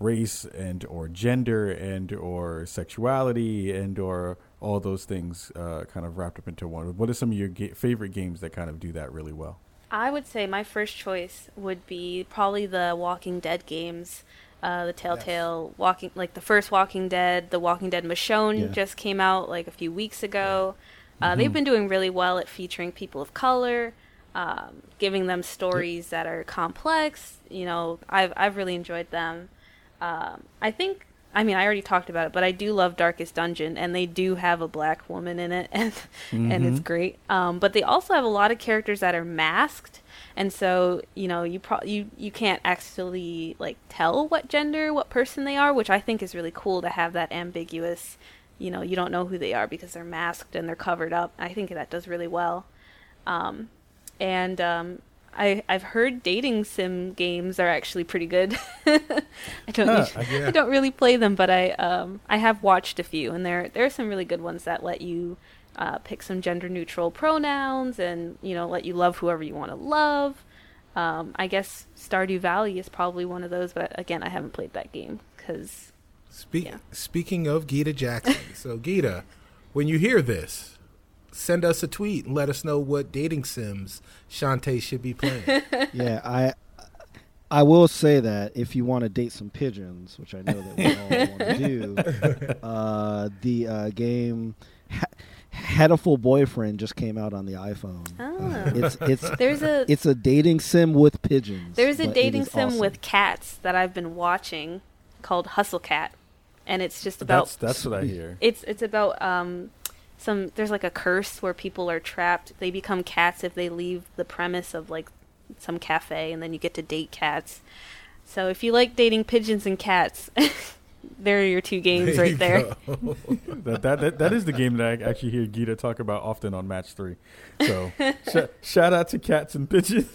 race and or gender and or sexuality and or all those things uh, kind of wrapped up into one. What are some of your ga- favorite games that kind of do that really well? I would say my first choice would be probably the Walking Dead games. Uh, the Telltale Walking, like the first Walking Dead, the Walking Dead Michonne Yeah. just came out like a few weeks ago. Uh, Mm-hmm. They've been doing really well at featuring people of color, um, giving them stories that are complex. You know, I've I've really enjoyed them. Um, I think, I mean, I already talked about it, but I do love Darkest Dungeon, and they do have a black woman in it, and and it's great. Um, but they also have a lot of characters that are masked, and so you know, you pro- you you can't actually like tell what gender, what person they are, which I think is really cool to have that ambiguous. You know, you don't know who they are because they're masked and they're covered up. I think that does really well. Um, and um, I I've heard dating sim games are actually pretty good. I don't usually- yeah. I don't really play them, but I um I have watched a few, and there there are some really good ones that let you uh, pick some gender neutral pronouns and you know let you love whoever you want to love. Um, I guess Stardew Valley is probably one of those, but again, I haven't played that game because Speak, Yeah. Speaking of Gita Jackson, so Gita, when you hear this, send us a tweet and let us know what dating sims Shonté should be playing. yeah, I I will say that if you want to date some pigeons, which I know that we all want to do, uh, the uh, game ha- Hatoful Boyfriend just came out on the iPhone. oh, It's it's there's a it's a dating sim with pigeons. There's a dating sim awesome. with cats that I've been watching called Hustle Cat, and it's just about That's that's what I hear. it's it's about um some there's like a curse where people are trapped. They become cats if they leave the premise of like some cafe, and then you get to date cats. So if you like dating pigeons and cats, there are your two games There right there. that, that, that that is the game that I actually hear Gita talk about often on Match Three. So sh- shout out to cats and pigeons.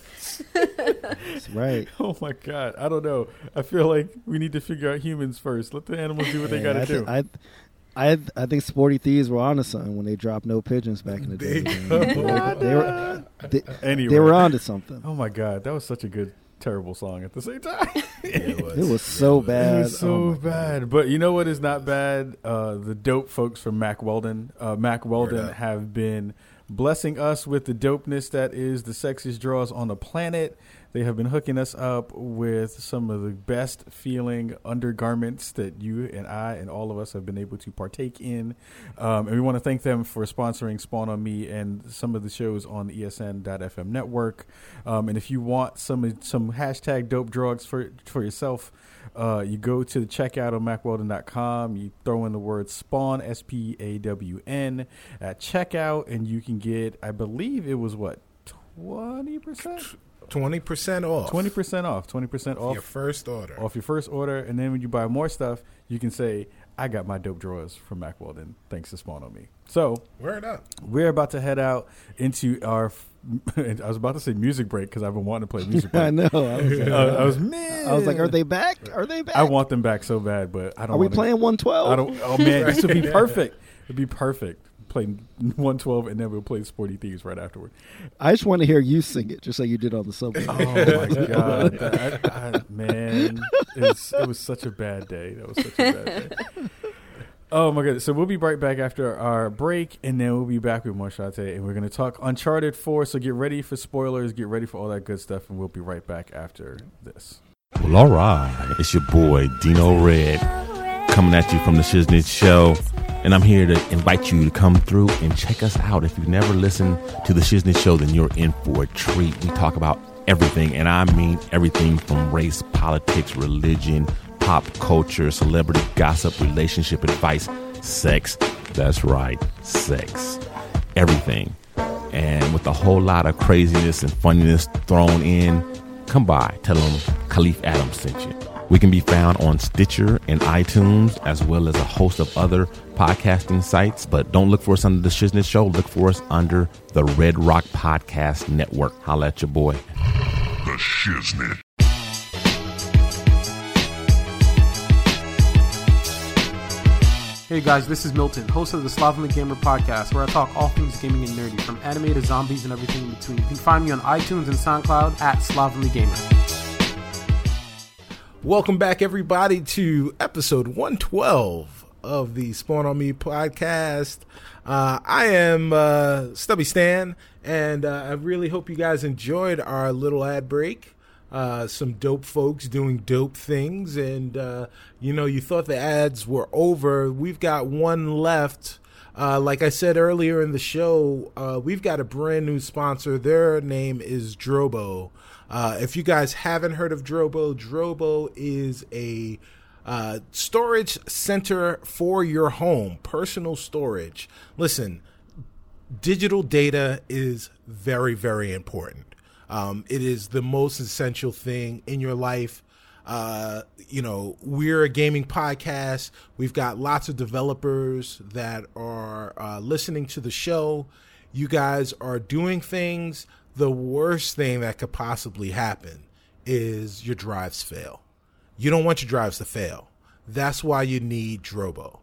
That's right. Oh my god, I don't know. I feel like we need to figure out humans first. Let the animals do what they got to I do. thi- I, I I think Sporty Thievz were onto something when they dropped no pigeons back in the day. There you man. go. They were, they were, they, anyway, they were onto something. Oh my god, that was such a good, terrible song at the same time. it was. It was so It bad. was so Oh my God. bad. But you know what is not bad? Uh, the dope folks from Mack Weldon. Uh, Mack Weldon have been blessing us with the dopeness that is the sexiest draws on the planet. They have been hooking us up with some of the best feeling undergarments that you and I and all of us have been able to partake in. Um, and we want to thank them for sponsoring Spawn on Me and some of the shows on the ESN.FM network. Um, and if you want some some hashtag dope drugs for for yourself, uh, you go to the checkout on mackweldon.com. You throw in the word spawn, S P A W N, at checkout, and you can get, I believe it was what, 20%? Twenty percent off. 20% off. 20% off your first order. off your first order. And then when you buy more stuff, you can say, I got my dope drawers from Mack Weldon. Thanks to Spawn on Me. So Word up. we're about to head out into our. I was about to say music break because I've been wanting to play music I break. know. I was, like, Uh, I was man. I was like, are they back? Are they back? I want them back so bad, but I don't. Are we wanna- playing 112? I don't. Oh man, this would be perfect. It'd be perfect. Play 112 and then we'll play Sporty Thievz right afterward. I just want to hear you sing it, just like you did on the subway. Oh my god, that, I, man, it's, it was such a bad day. That was such a bad day. Oh my god! So we'll be right back after our break, and then we'll be back with more Shonté, eh? and we're gonna talk Uncharted Four. So get ready for spoilers, get ready for all that good stuff, and we'll be right back after this. Well, all right. It's your boy, Dino Red, coming at you from the Shiznit Show. And I'm here to invite you to come through and check us out. If you've never listened to the Shiznit Show, then you're in for a treat. We talk about everything, and I mean everything from race, politics, religion, pop culture, celebrity gossip, relationship advice, sex. That's right, sex. Everything. And with a whole lot of craziness and funniness thrown in, come by, tell them Kahlief Adams sent you. We can be found on Stitcher and iTunes, as well as a host of other podcasting sites. But don't look for us under the Shiznit Show. Look for us under the Red Rock Podcast Network. Holla at your boy. The Shiznit. Hey guys, this is Milton, host of the Slovenly Gamer podcast, where I talk all things gaming and nerdy, from anime to zombies and everything in between. You can find me on iTunes and SoundCloud at Slovenly Gamer. Welcome back, everybody, to episode 112 of the Spawn on Me podcast. Uh, I am uh, Stubby Stan, and uh, I really hope you guys enjoyed our little ad break. Uh, some dope folks doing dope things, and uh, you know, you thought the ads were over. We've got one left. Uh, like I said earlier in the show, we've got a brand new sponsor. Their name is Drobo. Uh, if you guys haven't heard of Drobo, Drobo is a uh, storage center for your home, personal storage. Listen, digital data is very, very important. Um, it is the most essential thing in your life. Uh, you know, we're a gaming podcast. We've got lots of developers that are uh, listening to the show. You guys are doing things. The worst thing that could possibly happen is your drives fail. You don't want your drives to fail. That's why you need Drobo.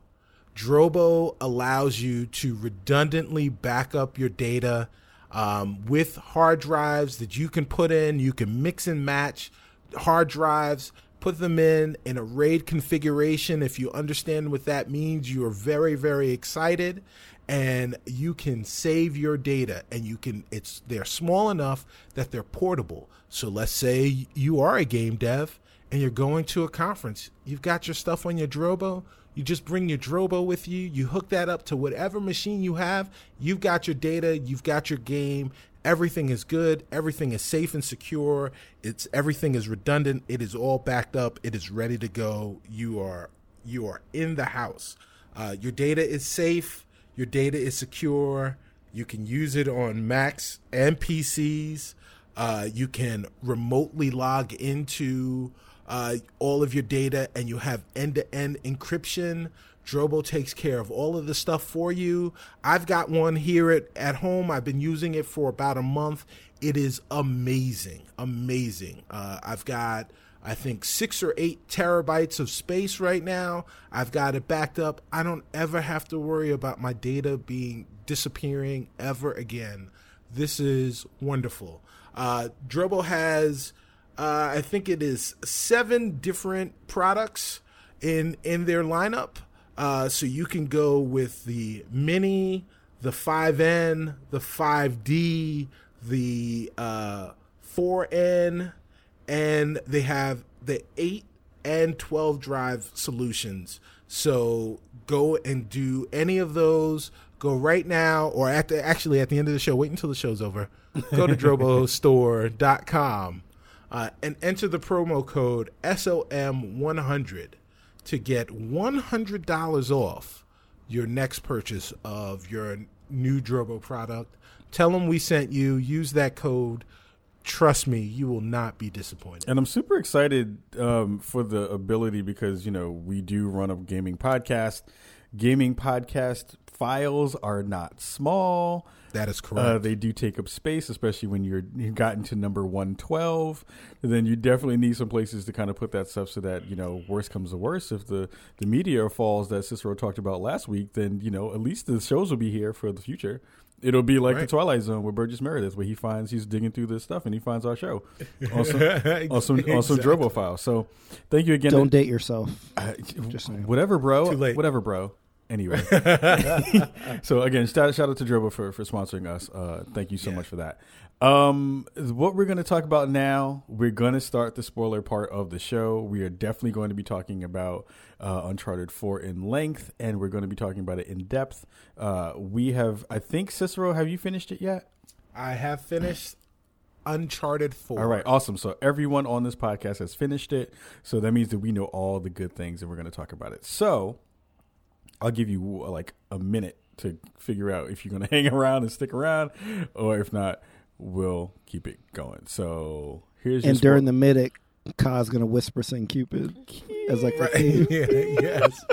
Drobo allows you to redundantly back up your data um, with hard drives that you can put in. You can mix and match hard drives, put them in in a RAID configuration. If you understand what that means, you are very, very excited and you can save your data and you can it's they're small enough that they're portable. So let's say you are a game dev and you're going to a conference. You've got your stuff on your drobo. You just bring your drobo with you. You hook that up to whatever machine you have. You've got your data. You've got your game everything is good. Everything is safe and secure. It's everything is redundant. It is all backed up. It is ready to go. You are you are in the house. Uh, your data is safe. Your data is secure. You can use it on Macs and PCs. Uh, you can remotely log into uh, all of your data and you have end to end encryption. Drobo takes care of all of the stuff for you. I've got one here at, at home. I've been using it for about a month. It is amazing, amazing. Uh, I've got I think six or eight terabytes of space right now. I've got it backed up. I don't ever have to worry about my data being disappearing ever again. This is wonderful. Uh, Drobo has, uh, I think it is seven different products in in their lineup. Uh, so you can go with the Mini, the 5N, the 5D, the uh, 4N and they have the 8 and 12 drive solutions. So go and do any of those. Go right now, or at the actually at the end of the show. Wait until the show's over. Go to drobostore.com uh, and enter the promo code SOM100 to get $100 off your next purchase of your new Drobo product. Tell them we sent you. Use that code trust me, you will not be disappointed. And I'm super excited um, for the ability because you know we do run a gaming podcast. Gaming podcast files are not small. That is correct. Uh, they do take up space, especially when you're you've gotten to number one twelve. Then you definitely need some places to kind of put that stuff so that you know worst comes to worst. If the the media falls that Cicero talked about last week, then you know at least the shows will be here for the future. It'll be like right. the Twilight Zone with Burgess Meredith, where he finds he's digging through this stuff and he finds our show on some on some, exactly. on some Drobo file. So, thank you again. Don't date yourself. Uh, Just whatever, bro. Whatever, bro. Anyway, so again, shout, shout out to Drobo for for sponsoring us. Uh, thank you so yeah. much for that. Um, what we're going to talk about now, we're going to start the spoiler part of the show. We are definitely going to be talking about uh, Uncharted 4 in length, and we're going to be talking about it in depth. Uh, we have, I think, Cicero, have you finished it yet? I have finished Uncharted Four. All right, awesome. So everyone on this podcast has finished it. So that means that we know all the good things and we're going to talk about it. So I'll give you uh, like a minute to figure out if you're going to hang around and stick around or if not, we'll keep it going. So here's And during what- the minute, Ka's gonna whisper "Sing Cupid" as like the Right. yeah, yes.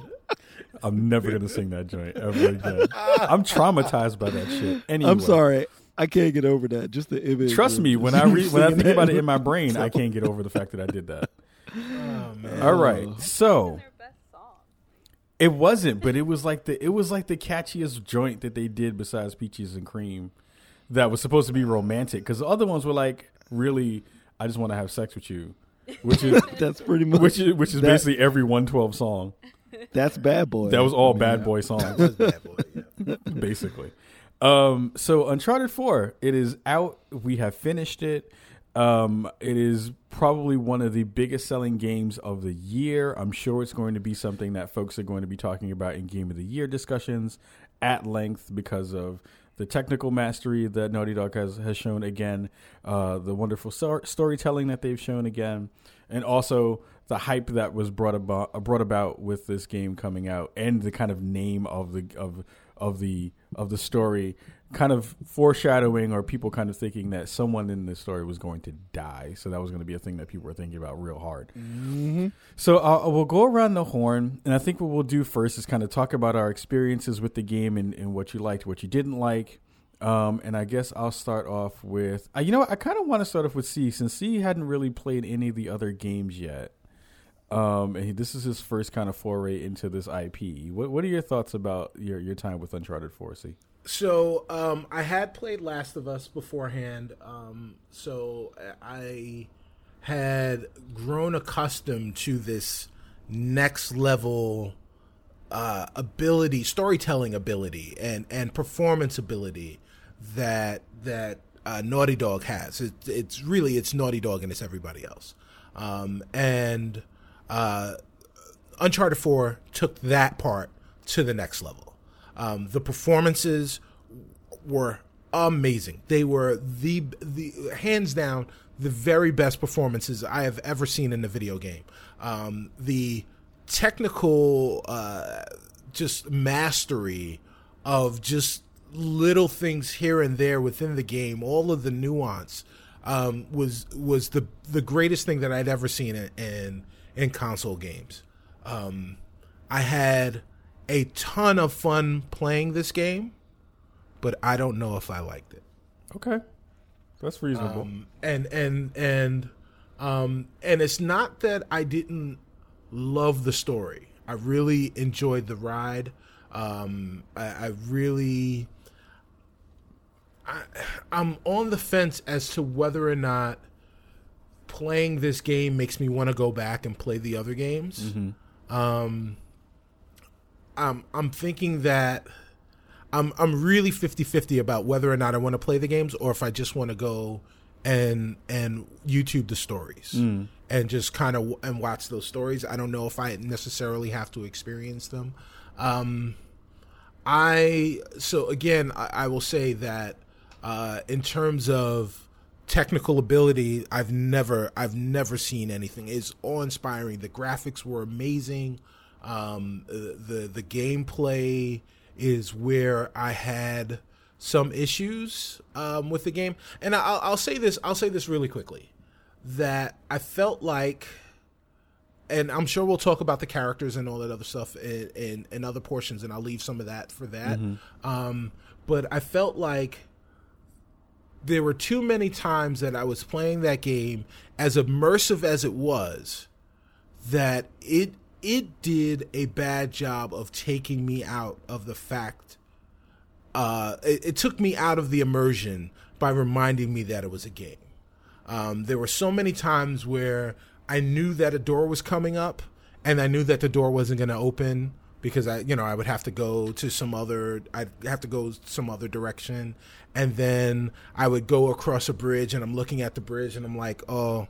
I'm never going to sing that joint ever again. I'm traumatized by that shit. Anyway. I'm sorry, I can't get over that. Just the image. Trust me, when I re- when I think about it in my brain, I can't get over the fact that I did that. Oh man. All right, so Their best song. It wasn't, but it was like the it was like the catchiest joint that they did besides Peaches and Cream, that was supposed to be romantic. Because the other ones were like really, I just want to have sex with you, which is that's pretty much which is which is that- basically every one twelve song. That's Bad Boy. That was all I mean, bad boy songs. That's bad boy. Yeah. basically. Um, so Uncharted Four, it is out. We have finished it. Um, it is probably one of the biggest selling games of the year. I'm sure it's going to be something that folks are going to be talking about in Game of the Year discussions at length because of the technical mastery that Naughty Dog has, has shown again, uh, the wonderful stor- storytelling that they've shown again, and also the hype that was brought about brought about with this game coming out, and the kind of name of the of of the of the story, kind of foreshadowing or people kind of thinking that someone in this story was going to die. So that was going to be a thing that people were thinking about real hard. So uh, we'll go around the horn, and I think what we'll do first is kind of talk about our experiences with the game and, and what you liked, what you didn't like. Um, and I guess I'll start off with, uh, you know, what? I kind of want to start off with C since C hadn't really played any of the other games yet. Um, and he, this is his first kind of foray into this IP. What What are your thoughts about your your time with Uncharted Four? C. So um, I had played Last of Us beforehand. Um, so I had grown accustomed to this next level uh, ability, storytelling ability, and and performance ability that that uh, Naughty Dog has. It, it's really it's Naughty Dog and it's everybody else. Um, and uh, Uncharted 4 took that part to the next level. Um, the performances were amazing. They were the the hands down the very best performances I have ever seen in a video game. Um, the technical uh, just mastery of just little things here and there within the game, all of the nuance um, was was the the greatest thing that I'd ever seen in in, in console games. Um, I had a ton of fun playing this game, but I don't know if I liked it. Okay, that's reasonable. Um, and and and um, and it's not that I didn't love the story. I really enjoyed the ride. Um, I, I really, I, I'm on the fence as to whether or not playing this game makes me want to go back and play the other games. Um, I'm I'm thinking that I'm I'm really 50-50 about whether or not I want to play the games or if I just want to go and and YouTube the stories and just kind of and watch those stories. I don't know if I necessarily have to experience them. Um, I so again I, I will say that uh, in terms of technical ability, I've never I've never seen anything. It's awe inspiring. The graphics were amazing. Um, the the gameplay is where I had some issues um, with the game, and I'll, I'll say this. I'll say this really quickly that I felt like and I'm sure we'll talk about the characters and all that other stuff in, in, in other portions, and I'll leave some of that for that. Um, but I felt like there were too many times that I was playing that game, as immersive as it was, that it it did a bad job of taking me out of the fact. Uh, it, it took me out of the immersion by reminding me that it was a game. Um, there were so many times where I knew that a door was coming up, and I knew that the door wasn't going to open because I, you know, I would have to go to some other, I'd have to go some other direction, and then I would go across a bridge, and I'm looking at the bridge, and I'm like, oh,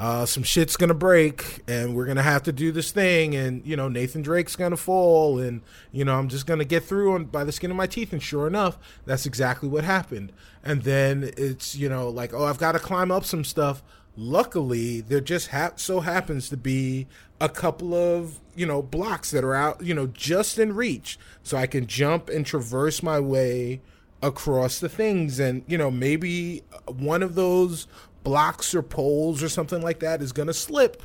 uh, some shit's gonna break, and we're gonna have to do this thing, and you know Nathan Drake's gonna fall, and you know I'm just gonna get through on by the skin of my teeth. And sure enough, that's exactly what happened. And then it's you know like oh I've got to climb up some stuff. Luckily, there just ha- so happens to be a couple of you know blocks that are out you know just in reach, so I can jump and traverse my way across the things and you know maybe one of those blocks or poles or something like that is going to slip,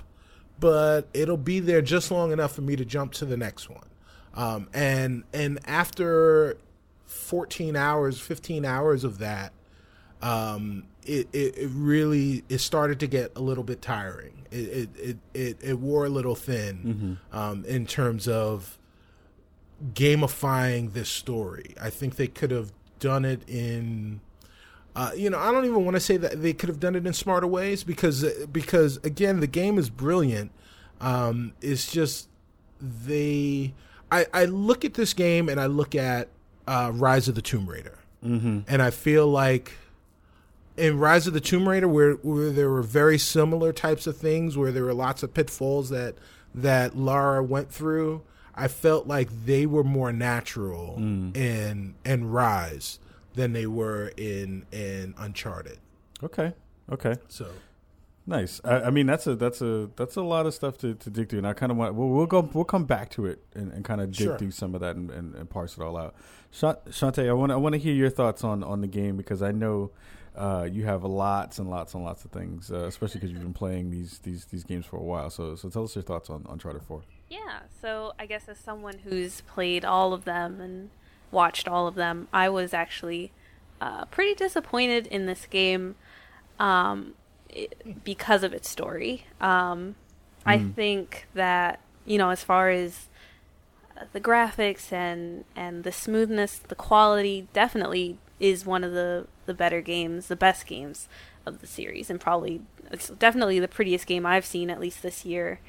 but it'll be there just long enough for me to jump to the next one. Um, and and after 14 hours, 15 hours of that, um, it, it, it really it started to get a little bit tiring. It it it, it, it wore a little thin um, in terms of gamifying this story. I think they could have done it in uh, you know, I don't even want to say that they could have done it in smarter ways because because again, the game is brilliant. Um, it's just they. I, I look at this game and I look at uh, Rise of the Tomb Raider, mm-hmm. and I feel like in Rise of the Tomb Raider, where where there were very similar types of things, where there were lots of pitfalls that that Lara went through. I felt like they were more natural Mm. in in Rise than they were in in Uncharted. Okay. Okay. So Nice. I, I mean, that's a that's a that's a lot of stuff to, to dig through, and I kind of want we'll, we'll go we'll come back to it and, and kind of dig Sure. through some of that and, and, and parse it all out. Sha- Shonté, I want I want to hear your thoughts on, on the game because I know uh, you have lots and lots and lots of things, uh, especially because you've been playing these, these these games for a while. So so tell us your thoughts on Uncharted Four. Yeah, so I guess as someone who's played all of them and watched all of them, I was actually uh, pretty disappointed in this game um, it, because of its story. Um, I think that you know, as far as uh, the graphics and and the smoothness, the quality, definitely is one of the the better games, the best games of the series, and probably it's definitely the prettiest game I've seen at least this year.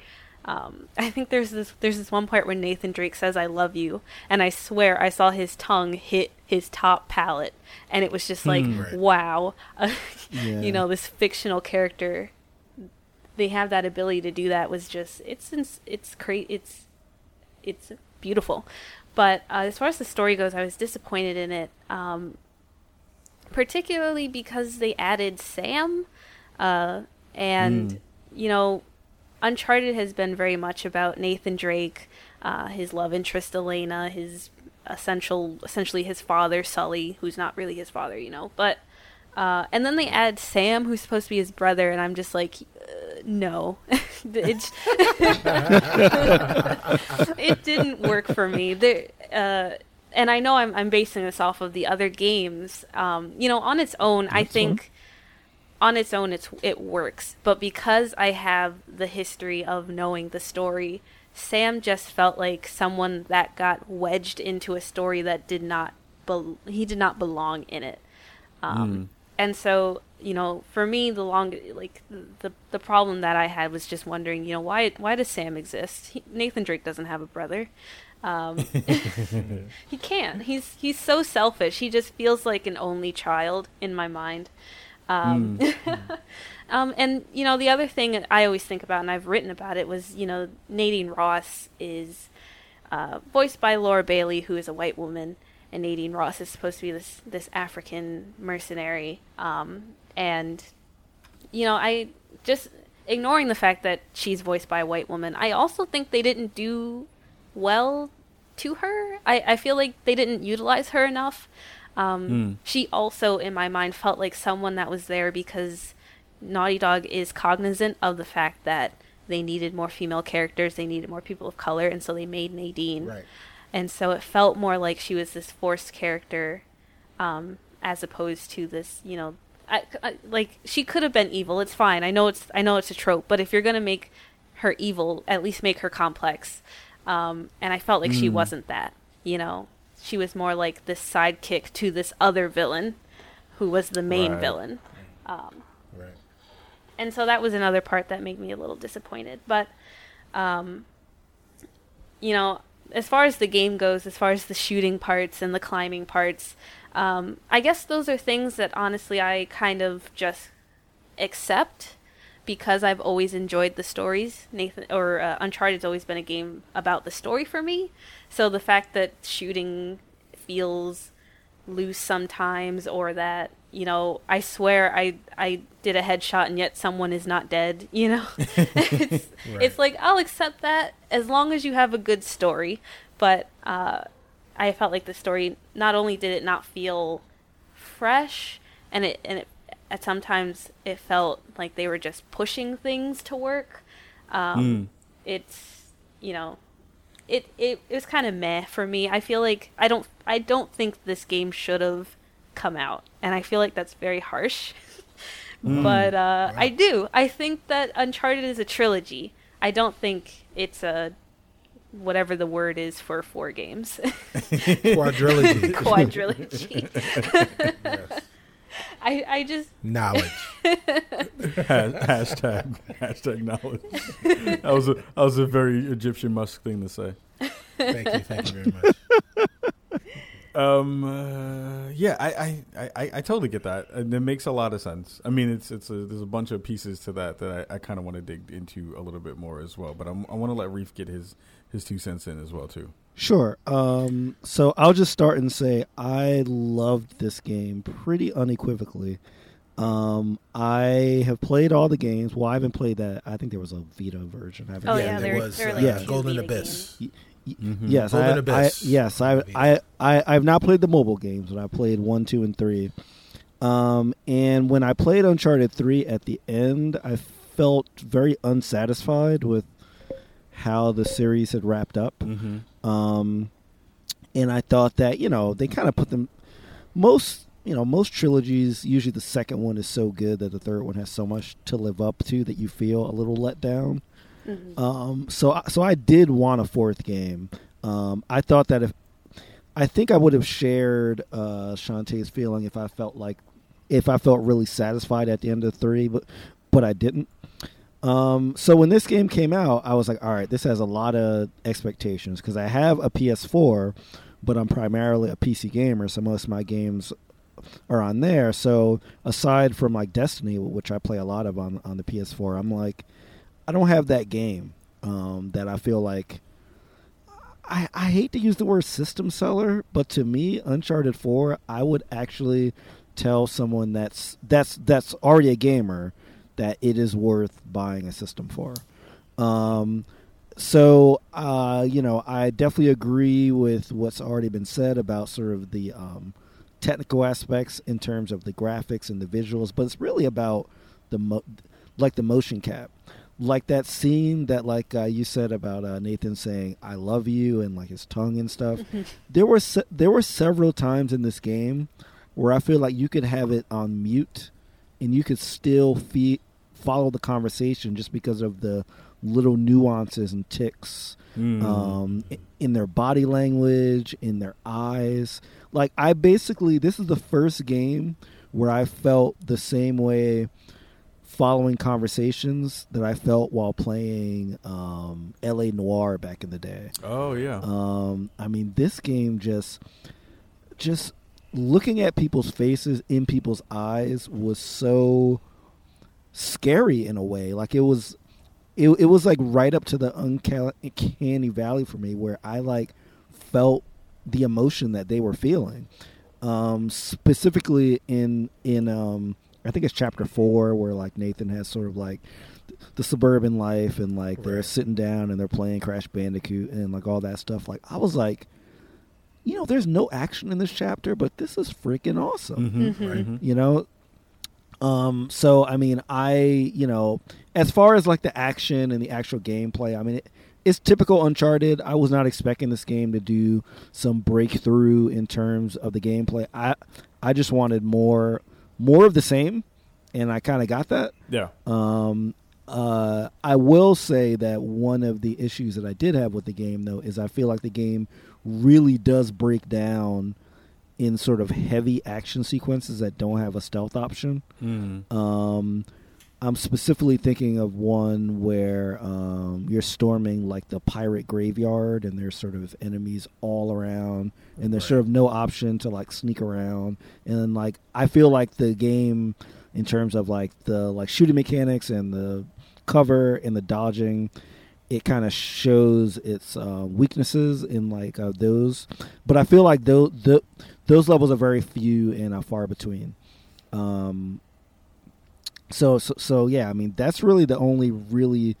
Um, I think there's this there's this one part where Nathan Drake says "I love you," and I swear I saw his tongue hit his top palate, and it was just like, Right. wow, Yeah. you know, this fictional character. They have that ability to do that. Was just it's ins- it's cra- it's it's beautiful. But uh, as far as the story goes, I was disappointed in it, um, particularly because they added Sam, uh, and you know, Uncharted has been very much about Nathan Drake, uh, his love interest Elena, his essential, essentially his father Sully, who's not really his father, you know. But uh, and then they add Sam, who's supposed to be his brother, and I'm just like, uh, no, it's it didn't work for me. There, uh, and I know I'm I'm basing this off of the other games. Um, you know, on its own, I think on its own it's it works. But because i have the history of knowing the story sam just felt like someone that got wedged into a story that did not bel he did not belong in it. Um, and so you know for me the long like the the problem that i had was just wondering you know why why does sam exist? He, nathan drake doesn't have a brother. Um, he can't. He's he's so selfish. He just feels like an only child in my mind um, um, and you know, the other thing that I always think about, and I've written about it, was you know, Nadine Ross is uh, voiced by Laura Bailey, who is a white woman, and Nadine Ross is supposed to be this this African mercenary. Um, and you know, I just ignoring the fact that she's voiced by a white woman, I also think they didn't do well to her. I, I feel like they didn't utilize her enough. Um, She also, in my mind, felt like someone that was there because Naughty Dog is cognizant of the fact that they needed more female characters, they needed more people of color, and so they made Nadine. right. And so it felt more like she was this forced character, um, as opposed to this, you know, I, I, like she could have been evil. It's fine. I know it's I know it's a trope, but if you're gonna make her evil, at least make her complex. Um, and I felt like she wasn't that. You know, she was more like this sidekick to this other villain, who was the main Right. villain. Right. and so that was another part that made me a little disappointed but um you know as far as the game goes as far as the shooting parts and the climbing parts um i guess those are things that honestly i kind of just accept because I've always enjoyed the stories, Nathan or uh, Uncharted's always been a game about the story for me. So the fact that shooting feels loose sometimes, or that you know, I swear I I did a headshot and yet someone is not dead. You know, it's Right. it's like I'll accept that as long as you have a good story. But uh, I felt like the story not only did it not feel fresh, and it and it at sometimes it felt like they were just pushing things to work. Um, It's you know, it it, it was kind of meh for me. I feel like I don't I don't think this game should have come out, and I feel like that's very harsh. but uh, I do. I think that Uncharted is a trilogy. I don't think it's a whatever the word is for four games Quadrilogy. quadrilogy. Yes. I I just Knowledge. Ha- hashtag hashtag knowledge. That was a that was a very Egyptian Musk thing to say. Thank you. Thank you very much. Um. Uh, yeah, I, I, I, I I totally get that, and it makes a lot of sense. I mean, it's it's a, there's a bunch of pieces to that that I, I kind of want to dig into a little bit more as well. But I'm, I want to let Reef get his his two cents in as well too. Sure. Um, so I'll just start and say I loved this game pretty unequivocally. Um, I have played all the games. Well, I haven't played that. I think there was a Vita version. I haven't Oh, played yeah, there- there was there uh, like Yeah. Golden Vita Abyss. Y- Mhm. Yes, I, Golden I, Abyss. yes, I, I, I, I have not played the mobile games, but I played one, two, and three. Um, and when I played Uncharted three at the end, I felt very unsatisfied with how the series had wrapped up. Mm-hmm. Um, and I thought that you know they kind of put them most you know most trilogies usually the second one is so good that the third one has so much to live up to that you feel a little let down. mhm. Um, so I- so I did want a fourth game. Um, I thought that if I think I would have shared uh, Shonté's feeling if I felt like if I felt really satisfied at the end of three, but but I didn't. Um, so when this game came out, I was like, all right, this has a lot of expectations because I have a PS4, but I'm primarily a PC gamer, so most of my games are on there. So aside from like Destiny, which I play a lot of on on the PS4, I'm like, I don't have that game um, that I feel like. I, I hate to use the word system seller, but to me, Uncharted Four, I would actually tell someone that's that's that's already a gamer that it is worth buying a system for. Um, so uh, you know, I definitely agree with what's already been said about sort of the um, technical aspects in terms of the graphics and the visuals, but it's really about the mo- like the motion cap, like that scene that like uh, you said about uh, Nathan saying "I love you" and like his tongue and stuff. there were se- there were several times in this game where I feel like you could have it on mute and you could still fe- follow the conversation just because of the little nuances and ticks Mm. um, in their body language, in their eyes. Like I basically, this is the first game where I felt the same way following conversations that I felt while playing um, L.A. Noire back in the day. Oh yeah. Um, I mean, this game just, just looking at people's faces in people's eyes was so scary in a way. Like it was, it, it was like right up to the uncanny valley for me, where I like felt the emotion that they were feeling. Um, specifically in in um, I think it's chapter four where like Nathan has sort of like the suburban life and like they're sitting down and they're playing Crash Bandicoot and like all that stuff. Like I was like, you know, there's no action in this chapter, but this is freaking awesome Mhm. Mhm. Right. Mhm. you know um so i mean i you know as far as like the action and the actual gameplay i mean it, it's typical uncharted. I was not expecting this game to do some breakthrough in terms of the gameplay. I i just wanted more more of the same and i kind of got that. Yeah. um, uh, I will say that one of the issues that I did have with the game, though, is I feel like the game really does break down in sort of heavy action sequences that don't have a stealth option. Mm. Um, I'm specifically thinking of one where um, you're storming like the pirate graveyard, and there's sort of enemies all around, and there's Right. sort of no option to like sneak around. And like I feel like the game in terms of like the like shooting mechanics and the cover and the dodging. It kind of shows its uh, weaknesses in like uh, those, but I feel like those the, those levels are very few and uh, far between. Um, so, so so yeah, I mean that's really the only really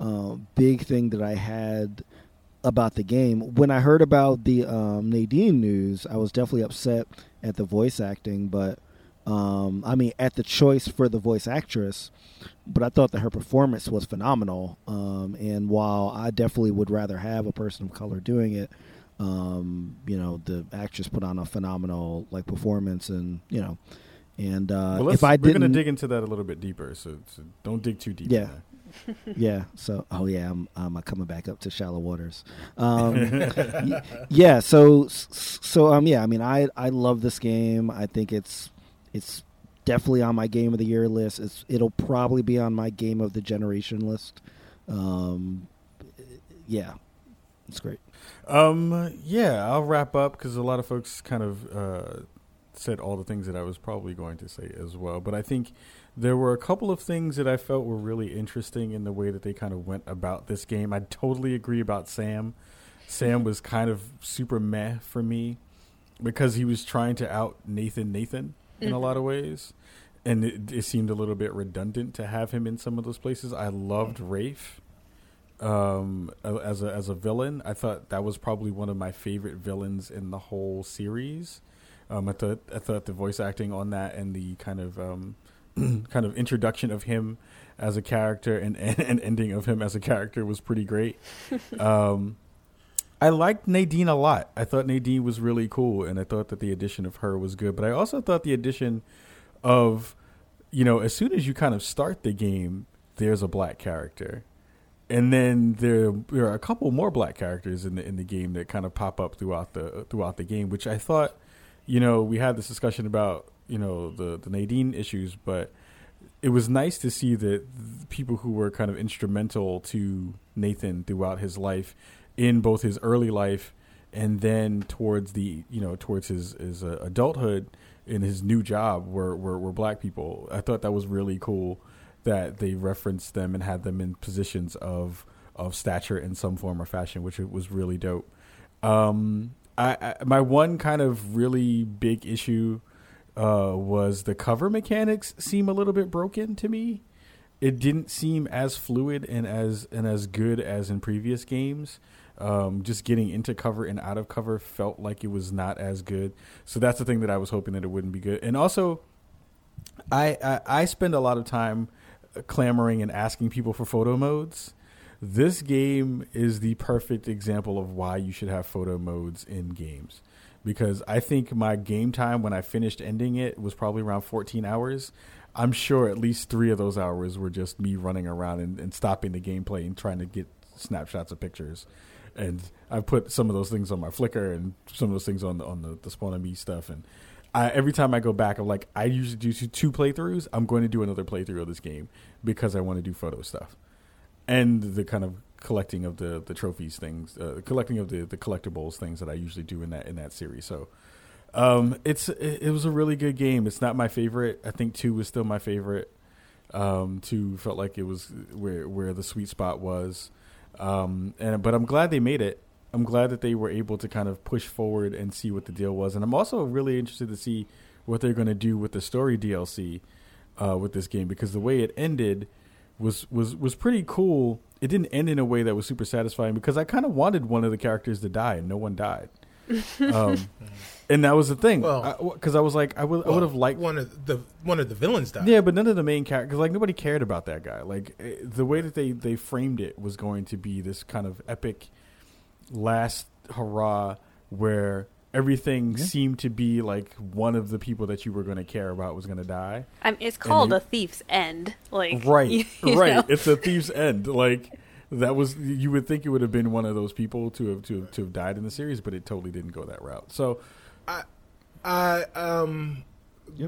uh, big thing that I had about the game. When I heard about the um, Nadine news, I was definitely upset at the voice acting, but um, I mean at the choice for the voice actress. But I thought that her performance was phenomenal. Um, and while I definitely would rather have a person of color doing it, um, you know, the actress put on a phenomenal like performance, and you know, and uh, Well, if I we're gonna dig into that a little bit deeper, so, so don't dig too deep. Yeah. yeah. So, oh yeah, I'm I'm coming back up to shallow waters. Um, yeah. So so um yeah. I mean, I I love this game. I think it's it's definitely on my game of the year list. It's it'll probably be on my game of the generation list. Um, yeah, it's great. Um, yeah, I'll wrap up because a lot of folks kind of uh, said all the things that I was probably going to say as well. But I think there were a couple of things that I felt were really interesting in the way that they kind of went about this game. I totally agree about Sam. Sam was kind of super meh for me because he was trying to out Nathan Nathan in a lot of ways. And it, it seemed a little bit redundant to have him in some of those places. I loved Rafe um, as a as a villain. I thought that was probably one of my favorite villains in the whole series. Um, I thought I thought the voice acting on that and the kind of um, kind of introduction of him as a character and, and ending of him as a character was pretty great. um, I liked Nadine a lot. I thought Nadine was really cool, and I thought that the addition of her was good. But I also thought the addition of, you know, as soon as you kind of start the game, there's a black character, and then there there are a couple more black characters in the in the game that kind of pop up throughout the throughout the game, which I thought, you know, we had this discussion about you know the the Nadine issues, but it was nice to see that people who were kind of instrumental to Nathan throughout his life, in both his early life and then towards the you know towards his his uh, adulthood in his new job were, were were black people. I thought that was really cool that they referenced them and had them in positions of of stature in some form or fashion, which was really dope. Um, I, I my one kind of really big issue uh, was the cover mechanics seem a little bit broken to me. It didn't seem as fluid and as and as good as in previous games. Um, just getting into cover and out of cover felt like it was not as good. So that's the thing that I was hoping that it wouldn't be good. And also, I I, I spend a lot of time clamoring and asking people for photo modes. This game is the perfect example of why you should have photo modes in games. Because I think my game time when I finished ending it was probably around 14 hours. I'm sure at least three of those hours were just me running around and, and stopping the gameplay and trying to get snapshots of pictures. And I put some of those things on my Flickr and some of those things on the on the, the Spawn On Me stuff. And I, every time I go back, I'm like, I usually do two, two playthroughs. I'm going to do another playthrough of this game because I want to do photo stuff and the kind of collecting of the the trophies things, uh, collecting of the the collectibles things that I usually do in that in that series. So. Um, it's it, was a really good game. It's not my favorite. I think two was still my favorite. Um, two felt like it was where where the sweet spot was. Um, and but I'm glad they made it. I'm glad that they were able to kind of push forward and see what the deal was. And I'm also really interested to see what they're going to do with the story DLC uh, with this game because the way it ended was was was pretty cool. It didn't end in a way that was super satisfying because I kind of wanted one of the characters to die and no one died. Um, and that was the thing Well- because I, was like I would I would have liked one of the one of the villains died. yeah, but none of the main characters, like nobody cared about that guy. Like eh, the way that they they framed it was going to be this kind of epic last hurrah where everything seemed to be like one of the people that you were going to care about was going to die. I mean, it's called you- a thief's end. Like Right, you right. know? It's a thief's end. Like that was you would think it would have been one of those people to have to have, to have died in the series, but it totally didn't go that route. So I um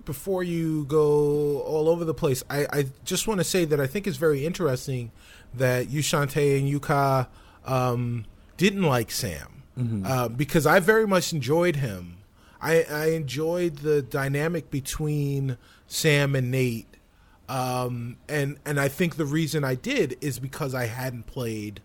before you go all over the place, I, I just want to say that I think it's very interesting that Yushante and Yuka um, didn't like Sam uh, because I very much enjoyed him. I, I enjoyed the dynamic between Sam and Nate, um, and and I think the reason I did is because I hadn't played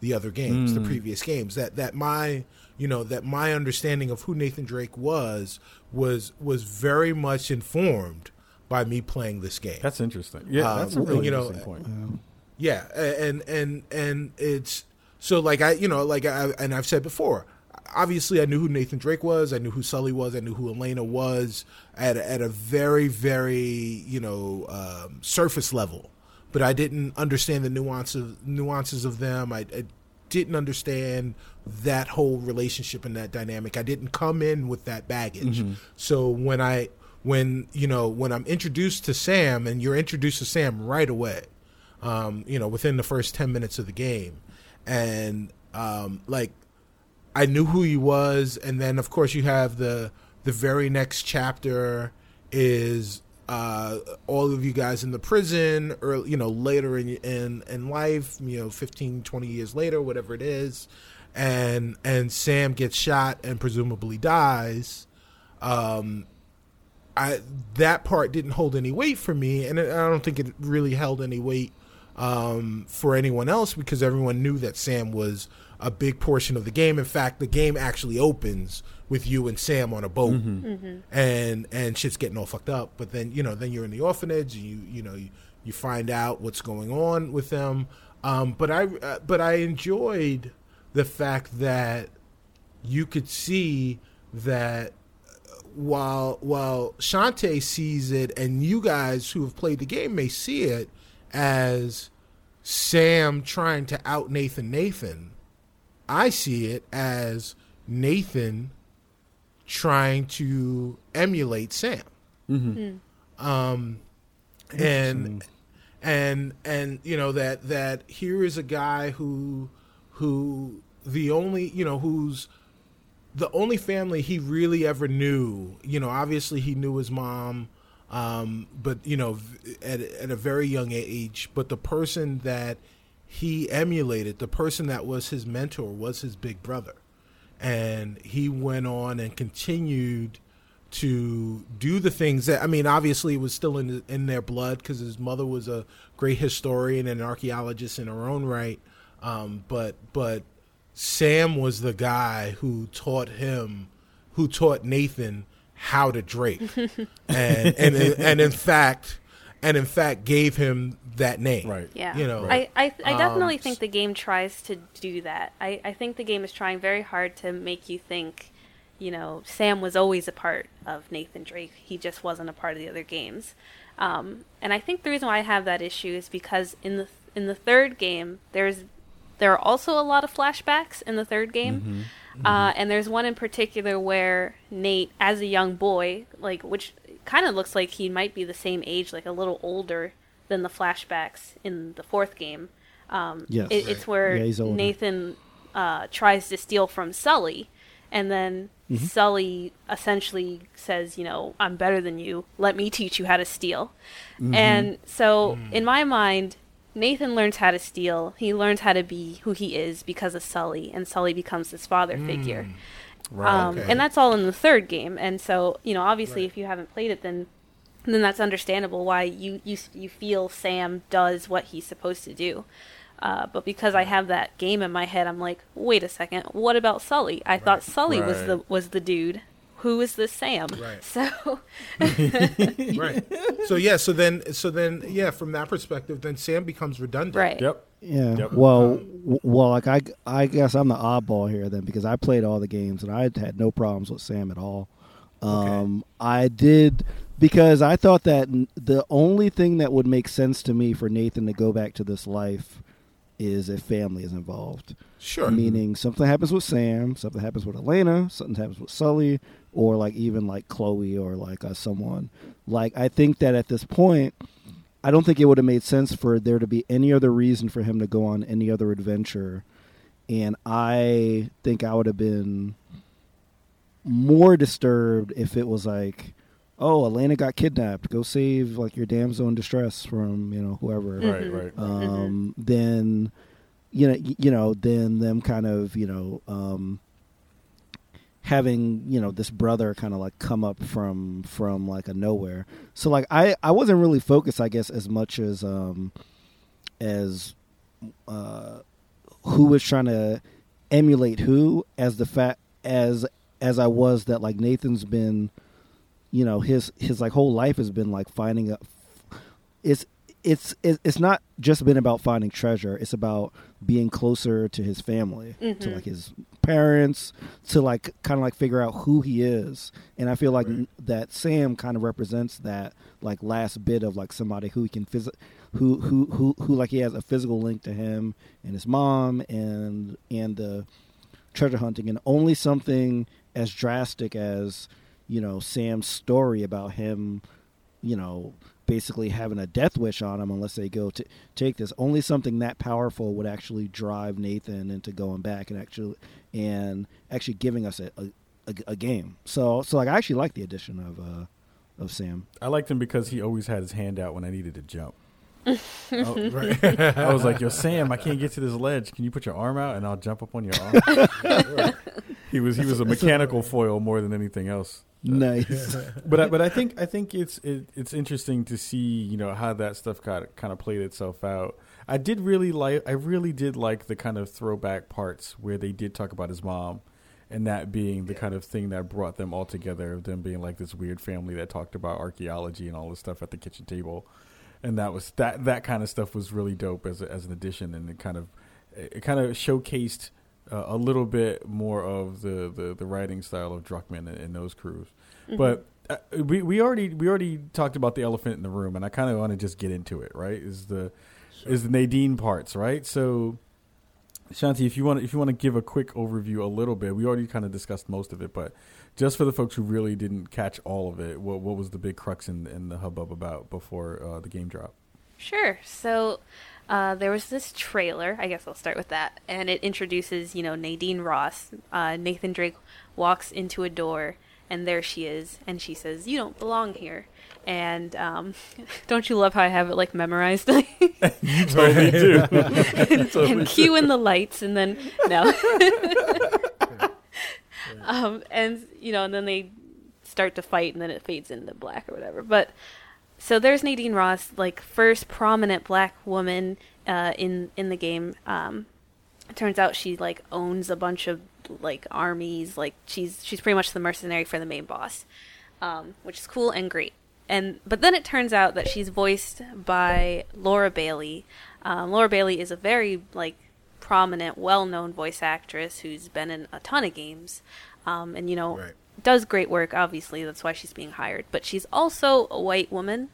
the other games, the previous games. That that my you know that my understanding of who Nathan Drake was was was very much informed by me playing this game. That's interesting. Yeah, Uh, that's a really you know, interesting point. Yeah, and and and it's so like I you know like I and I've said before. Obviously, I knew who Nathan Drake was. I knew who Sully was. I knew who Elena was at a, at a very very you know um, surface level, but I didn't understand the nuances nuances of them. I, I didn't understand that whole relationship and that dynamic. I didn't come in with that baggage. So when I when you know when I'm introduced to Sam and you're introduced to Sam right away, um, you know within the first ten minutes of the game, and um, like I knew who he was, and then of course you have the the very next chapter is uh, all of you guys in the prison, or you know later in in in life, you know 15, 20 years later, whatever it is, and and Sam gets shot and presumably dies. Um, I that part didn't hold any weight for me, and I don't think it really held any weight um, for anyone else because everyone knew that Sam was a big portion of the game. In fact, the game actually opens with you and Sam on a boat, and and shit's getting all fucked up. But then you know, then you're in the orphanage, and you you know you, you find out what's going on with them. Um, but I uh, but I enjoyed the fact that you could see that while while Shonté sees it and you guys who have played the game may see it as Sam trying to out Nathan Nathan, I see it as Nathan trying to emulate Sam. Um, and and and you know that that here is a guy who who the only you know who's the only family he really ever knew, you know, obviously he knew his mom, um, but you know, at at a very young age. But the person that he emulated, the person that was his mentor, was his big brother, and he went on and continued to do the things that I mean. Obviously, it was still in in their blood because his mother was a great historian and an archaeologist in her own right. Um, but but Sam was the guy who taught him, who taught Nathan how to drape, and and and in fact, and in fact gave him that name. Right. Yeah. You know. I, I, I definitely Um, think the game tries to do that. I, I think the game is trying very hard to make you think, you know, Sam was always a part of Nathan Drake. He just wasn't a part of the other games. Um, and I think the reason why I have that issue is because in the in the third game, there's there are also a lot of flashbacks in the third game. Uh, and there's one in particular where Nate, as a young boy, like which kind of looks like he might be the same age, like a little older than the flashbacks in the fourth game. Um, Yes. it, it's where Yeah. Nathan uh, tries to steal from Sully, and then Mm-hmm. Sully essentially says, "You know, I'm better than you. Let me teach you how to steal." Mm-hmm. And so, Mm. in my mind, Nathan learns how to steal. He learns how to be who he is because of Sully, and Sully becomes his father figure. Um, Okay. And that's all in the third game. And so, you know, obviously, if you haven't played it, then then that's understandable why you you you feel Sam does what he's supposed to do. Uh, but because I have that game in my head, I'm like, wait a second, what about Sully? I thought Sully was the was the dude. Who is this Sam? Right. So right. So yeah. So then. So then. Yeah. From that perspective, then Sam becomes redundant. right. Yep. Yeah. Yep. Well, well, like I, I guess I'm the oddball here then because I played all the games and I had no problems with Sam at all. Um, I did because I thought that the only thing that would make sense to me for Nathan to go back to this life is if family is involved. Sure. Meaning something happens with Sam, something happens with Elena, something happens with Sully, or like even like Chloe or like uh, someone. Like I think that at this point, I don't think it would have made sense for there to be any other reason for him to go on any other adventure, and I think I would have been more disturbed if it was like, oh, Elena got kidnapped, go save like your damsel in distress from you know whoever Right. Right. um, then you know you know then them kind of you know um, having you know this brother kind of like come up from from like a nowhere. So like I I wasn't really focused, I guess, as much as um as uh who was trying to emulate who as the fact as as I was that like Nathan's been you know his his like whole life has been like finding a it's it's it's not just been about finding treasure it's about being closer to his family Mm-hmm. to like his parents to like kind of like figure out who he is and i feel like Right. that sam kind of represents that like last bit of like somebody who he can phys- who who who who like he has a physical link to him and his mom and and the treasure hunting and only something as drastic as you know Sam's story about him you know basically having a death wish on him unless they go to take this only something that powerful would actually drive Nathan into going back and actually and actually giving us a, a, a, a game so so like I actually like the addition of uh of Sam I liked him because he always had his hand out when I needed to jump. Oh, right. I was like, "Yo, Sam, I can't get to this ledge. Can you put your arm out and I'll jump up on your arm?" he was he was a mechanical foil more than anything else. Nice But I, but I think I think it's it, it's interesting to see you know how that stuff got kind of played itself out. I did really like I really did like the kind of throwback parts where they did talk about his mom, and that being the kind of thing that brought them all together. Of them being like this weird family that talked about archaeology and all this stuff at the kitchen table, and that was that that kind of stuff was really dope as a, as an addition, and it kind of it kind of showcased uh, a little bit more of the, the, the writing style of Druckmann and, and those crews. But uh, we we already we already talked about the elephant in the room, and I kind of want to just get into it. Right? Is the is the Nadine parts right? So, Shonté, if you want if you want to give a quick overview, a little bit, we already kind of discussed most of it, but just for the folks who really didn't catch all of it, what what was the big crux in, in the hubbub about before uh, the game drop? Sure. So uh, there was this trailer. I guess I'll start with that, and it introduces you know Nadine Ross. Uh, Nathan Drake walks into a door, and there she is, and she says, "You don't belong here." And um, don't you love how I have it like memorized? You totally do. and cue in the lights, and then no. um, and you know, and then they start to fight, and then it fades into black or whatever. But so there's Nadine Ross, like first prominent black woman uh, in in the game. Um, it turns out she like owns a bunch of like armies. Like she's she's pretty much the mercenary for the main boss, um, which is cool and great. And but then it turns out that she's voiced by Laura Bailey. Um, Laura Bailey is a very like prominent, well-known voice actress who's been in a ton of games, um, and you know Right. Does great work. Obviously, that's why she's being hired. But she's also a white woman,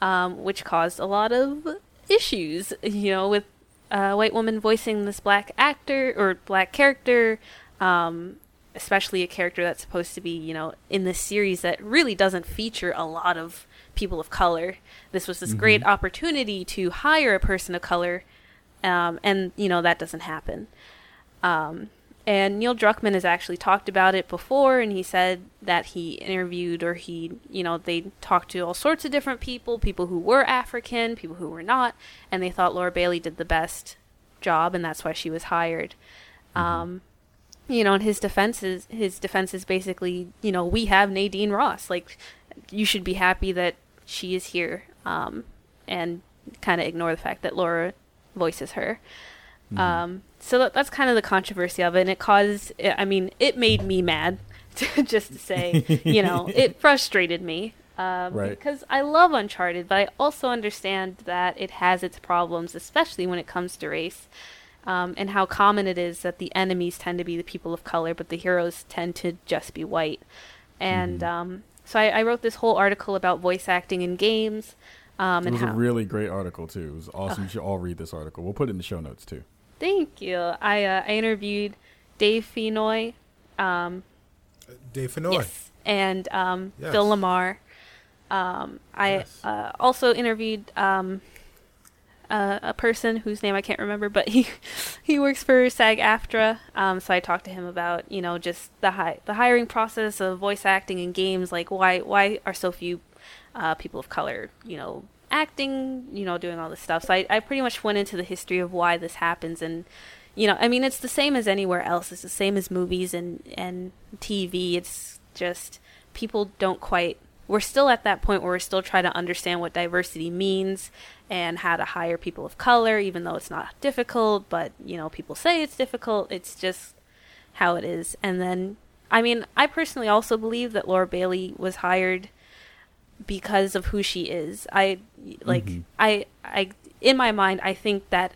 um, which caused a lot of issues. You know, with a white woman voicing this black actor or black character, um, especially a character that's supposed to be, you know, in this series that really doesn't feature a lot of people of color. This was this great opportunity to hire a person of color, um, and you know that doesn't happen. Um, and Neil Druckmann has actually talked about it before, and he said that he interviewed or he, you know, they talked to all sorts of different people, people who were African, people who were not, and they thought Laura Bailey did the best job, and that's why she was hired. Um, you know, and his defense is his defense is basically, you know, we have Nadine Ross. Like, you should be happy that she is here, um, and kind of ignore the fact that Laura voices her. Um, so that, that's kind of the controversy of it, and it caused. I mean, it made me mad, just to say, you know, it frustrated me. Um, Right. Because I love Uncharted, but I also understand that it has its problems, especially when it comes to race, um, and how common it is that the enemies tend to be the people of color, but the heroes tend to just be white. And um, so I, I wrote this whole article about voice acting in games. Um, It and was how a really great article too. It was awesome. You should all read this article. We'll put it in the show notes too. Thank you. I uh, I interviewed Dave Fennoy, um, Dave Fennoy. yes, and um, Yes. Phil LaMarr. Um, I Yes. uh, also interviewed um, uh, a person whose name I can't remember, but he he works for SAG-AFTRA. Um, so I talked to him about you know just the hi- the hiring process of voice acting in games. Like why why are so few uh, people of color you know acting you know doing all this stuff. So I I pretty much went into the history of why this happens and you know, I mean, it's the same as anywhere else. It's the same as movies and and TV. It's just people don't quite. We're still at that point where we're still trying to understand what diversity means and how to hire people of color, even though it's not difficult. But you know, people say it's difficult. It's just how it is. And then, I mean, I personally also believe that Laura Bailey was hired because of who she is. I like Mhm. I I in my mind I think that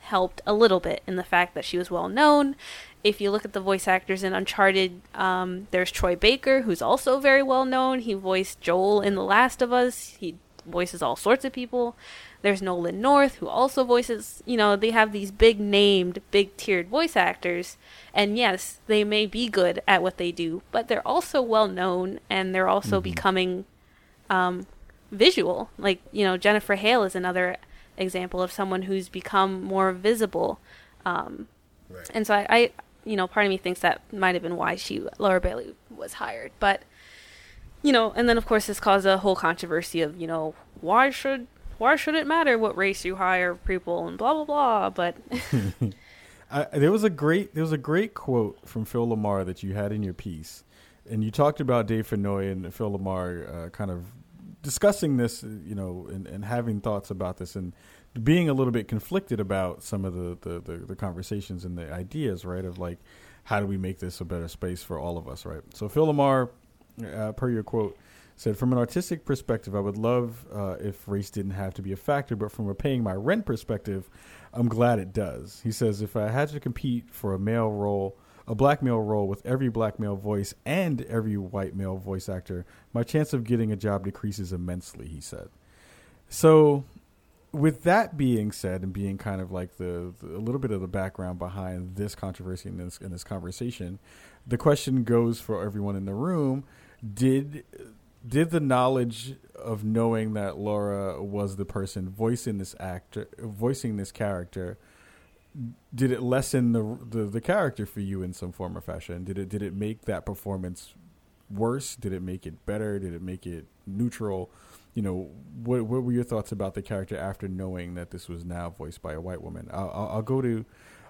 helped a little bit in the fact that she was well known. If you look at the voice actors in Uncharted, um, there's Troy Baker, who's also very well known. He voiced Joel in The Last of Us. He voices all sorts of people. There's Nolan North, who also voices, you know, they have these big named, big tiered voice actors. And yes, they may be good at what they do, but they're also well known and they're also becoming um, visual. Like, you know, Jennifer Hale is another example of someone who's become more visible. Um, Right. and so I, I, you know, part of me thinks that might have been why she, Laura Bailey, was hired. But, you know, and then of course this caused a whole controversy of, you know, why should why should it matter what race you hire people and blah blah blah. But I, there was a great there was a great quote from Phil LaMarr that you had in your piece, and you talked about Dave Fennoy and Phil LaMarr uh, kind of discussing this, you know, and, and having thoughts about this, and being a little bit conflicted about some of the, the, the, the conversations and the ideas, right? Of like, how do we make this a better space for all of us, right? So Phil LaMarr, uh, per your quote, said, "From an artistic perspective, I would love uh, if race didn't have to be a factor, but from a paying my rent perspective, I'm glad it does." He says, "If I had to compete for a male role." A black male role with every black male voice and every white male voice actor, my chance of getting a job decreases immensely, he said. So, with that being said, and being kind of like the, the a little bit of the background behind this controversy and this in this conversation, the question goes for everyone in the room: Did did the knowledge of knowing that Laura was the person voicing this actor, voicing this character, did it lessen the, the the character for you in some form or fashion? Did it did it make that performance worse? Did it make it better? Did it make it neutral? You know, what what were your thoughts about the character after knowing that this was now voiced by a white woman? I'll, I'll, I'll go to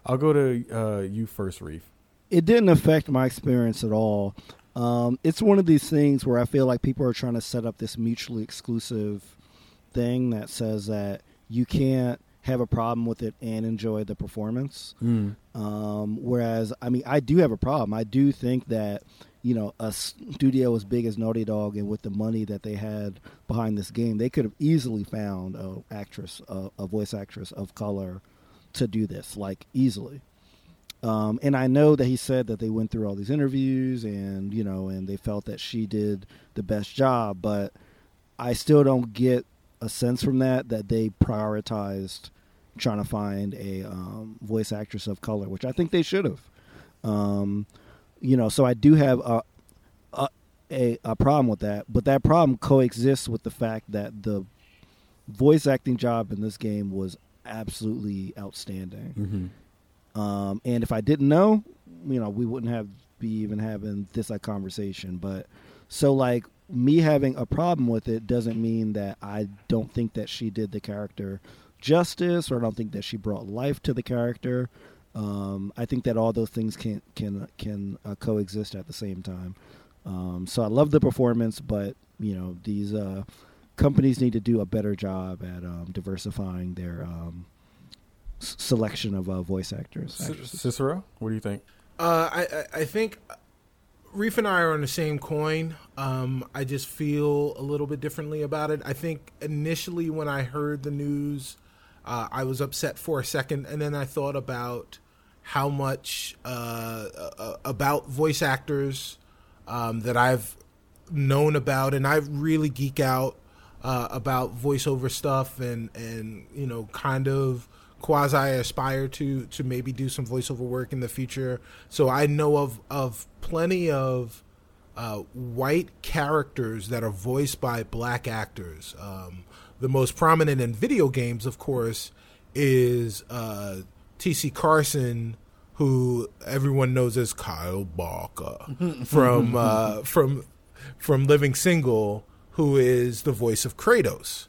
I'll go to uh, you first, Reef. it didn't affect my experience at all. Um, it's one of these things where I feel like people are trying to set up this mutually exclusive thing that says that you can't have a problem with it and enjoy the performance. Um, whereas, I mean, I do have a problem. I do think that you know a studio as big as Naughty Dog and with the money that they had behind this game, they could have easily found a actress, a, a voice actress of color, to do this, like easily. Um, and I know that he said that they went through all these interviews and you know, and they felt that she did the best job, but I still don't get a sense from that that they prioritized trying to find a um, voice actress of color, which I think they should have. Um, you know, so I do have a, a a a problem with that, but that problem coexists with the fact that the voice acting job in this game was absolutely outstanding. Mm-hmm. Um, and if I didn't know, you know, we wouldn't have be even having this like conversation. But so like me having a problem with it doesn't mean that I don't think that she did the character justice or I don't think that she brought life to the character. Um, I think that all those things can can can uh, coexist at the same time. Um, so I love the performance, but you know these uh, companies need to do a better job at um, diversifying their um, s- selection of uh, voice actors. C- actresses. Cicero, what do you think? Uh, I, I I think Reef and I are on the same coin. Um, I just feel a little bit differently about it. I think initially when I heard the news, uh, I was upset for a second, and then I thought about how much uh, uh, about voice actors um, that I've known about, and I really geek out uh, about voiceover stuff, and and you know, kind of quasi aspire to to maybe do some voiceover work in the future. So I know of of plenty of uh, white characters that are voiced by black actors. Um, the most prominent in video games, of course, is uh, T.C. Carson, who everyone knows as Kyle Barker from uh, from from Living Single, who is the voice of Kratos.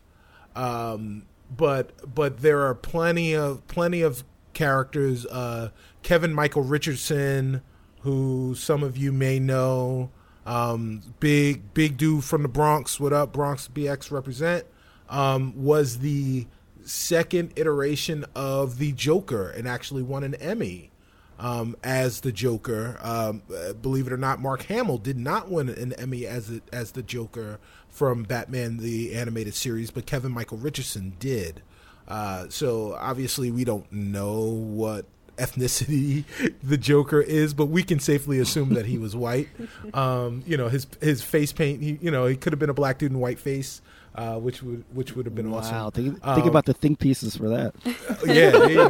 Um, but but there are plenty of plenty of characters. Uh, Kevin Michael Richardson, who some of you may know, um, big big dude from the Bronx. What up, Bronx BX represent? Um, was the second iteration of the Joker and actually won an Emmy um, as the Joker. Um, uh, believe it or not, Mark Hamill did not win an Emmy as the, as the Joker from Batman the animated series, but Kevin Michael Richardson did. Uh, so obviously, we don't know what ethnicity the Joker is, but we can safely assume that he was white. Um, you know, his his face paint. He, you know, he could have been a black dude in white face. Uh, which would which would have been wow, awesome. think, Um, think about the think pieces for that. yeah, there you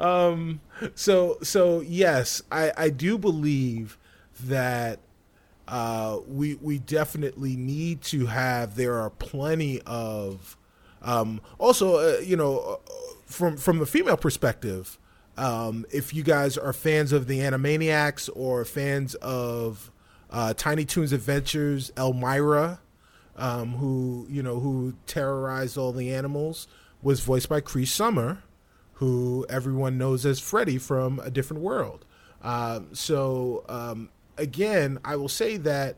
go. um, so so yes, I I do believe that uh, we we definitely need to have. There are plenty of um, also uh, you know uh, from from the female perspective. Um, if you guys are fans of the Animaniacs or fans of uh, Tiny Toons Adventures, Elmyra, um, who you know who terrorized all the animals, was voiced by Cree Summer, who everyone knows as Freddie from A Different World. Um, so um, again, I will say that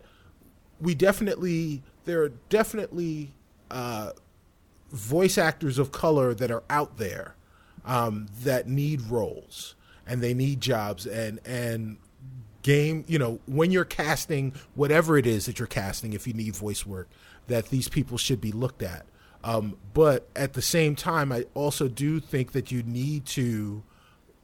we definitely there are definitely uh, voice actors of color that are out there um, that need roles and they need jobs and and game you know when you're casting whatever it is that you're casting if you need voice work that these people should be looked at. Um, but at the same time i also do think that you need to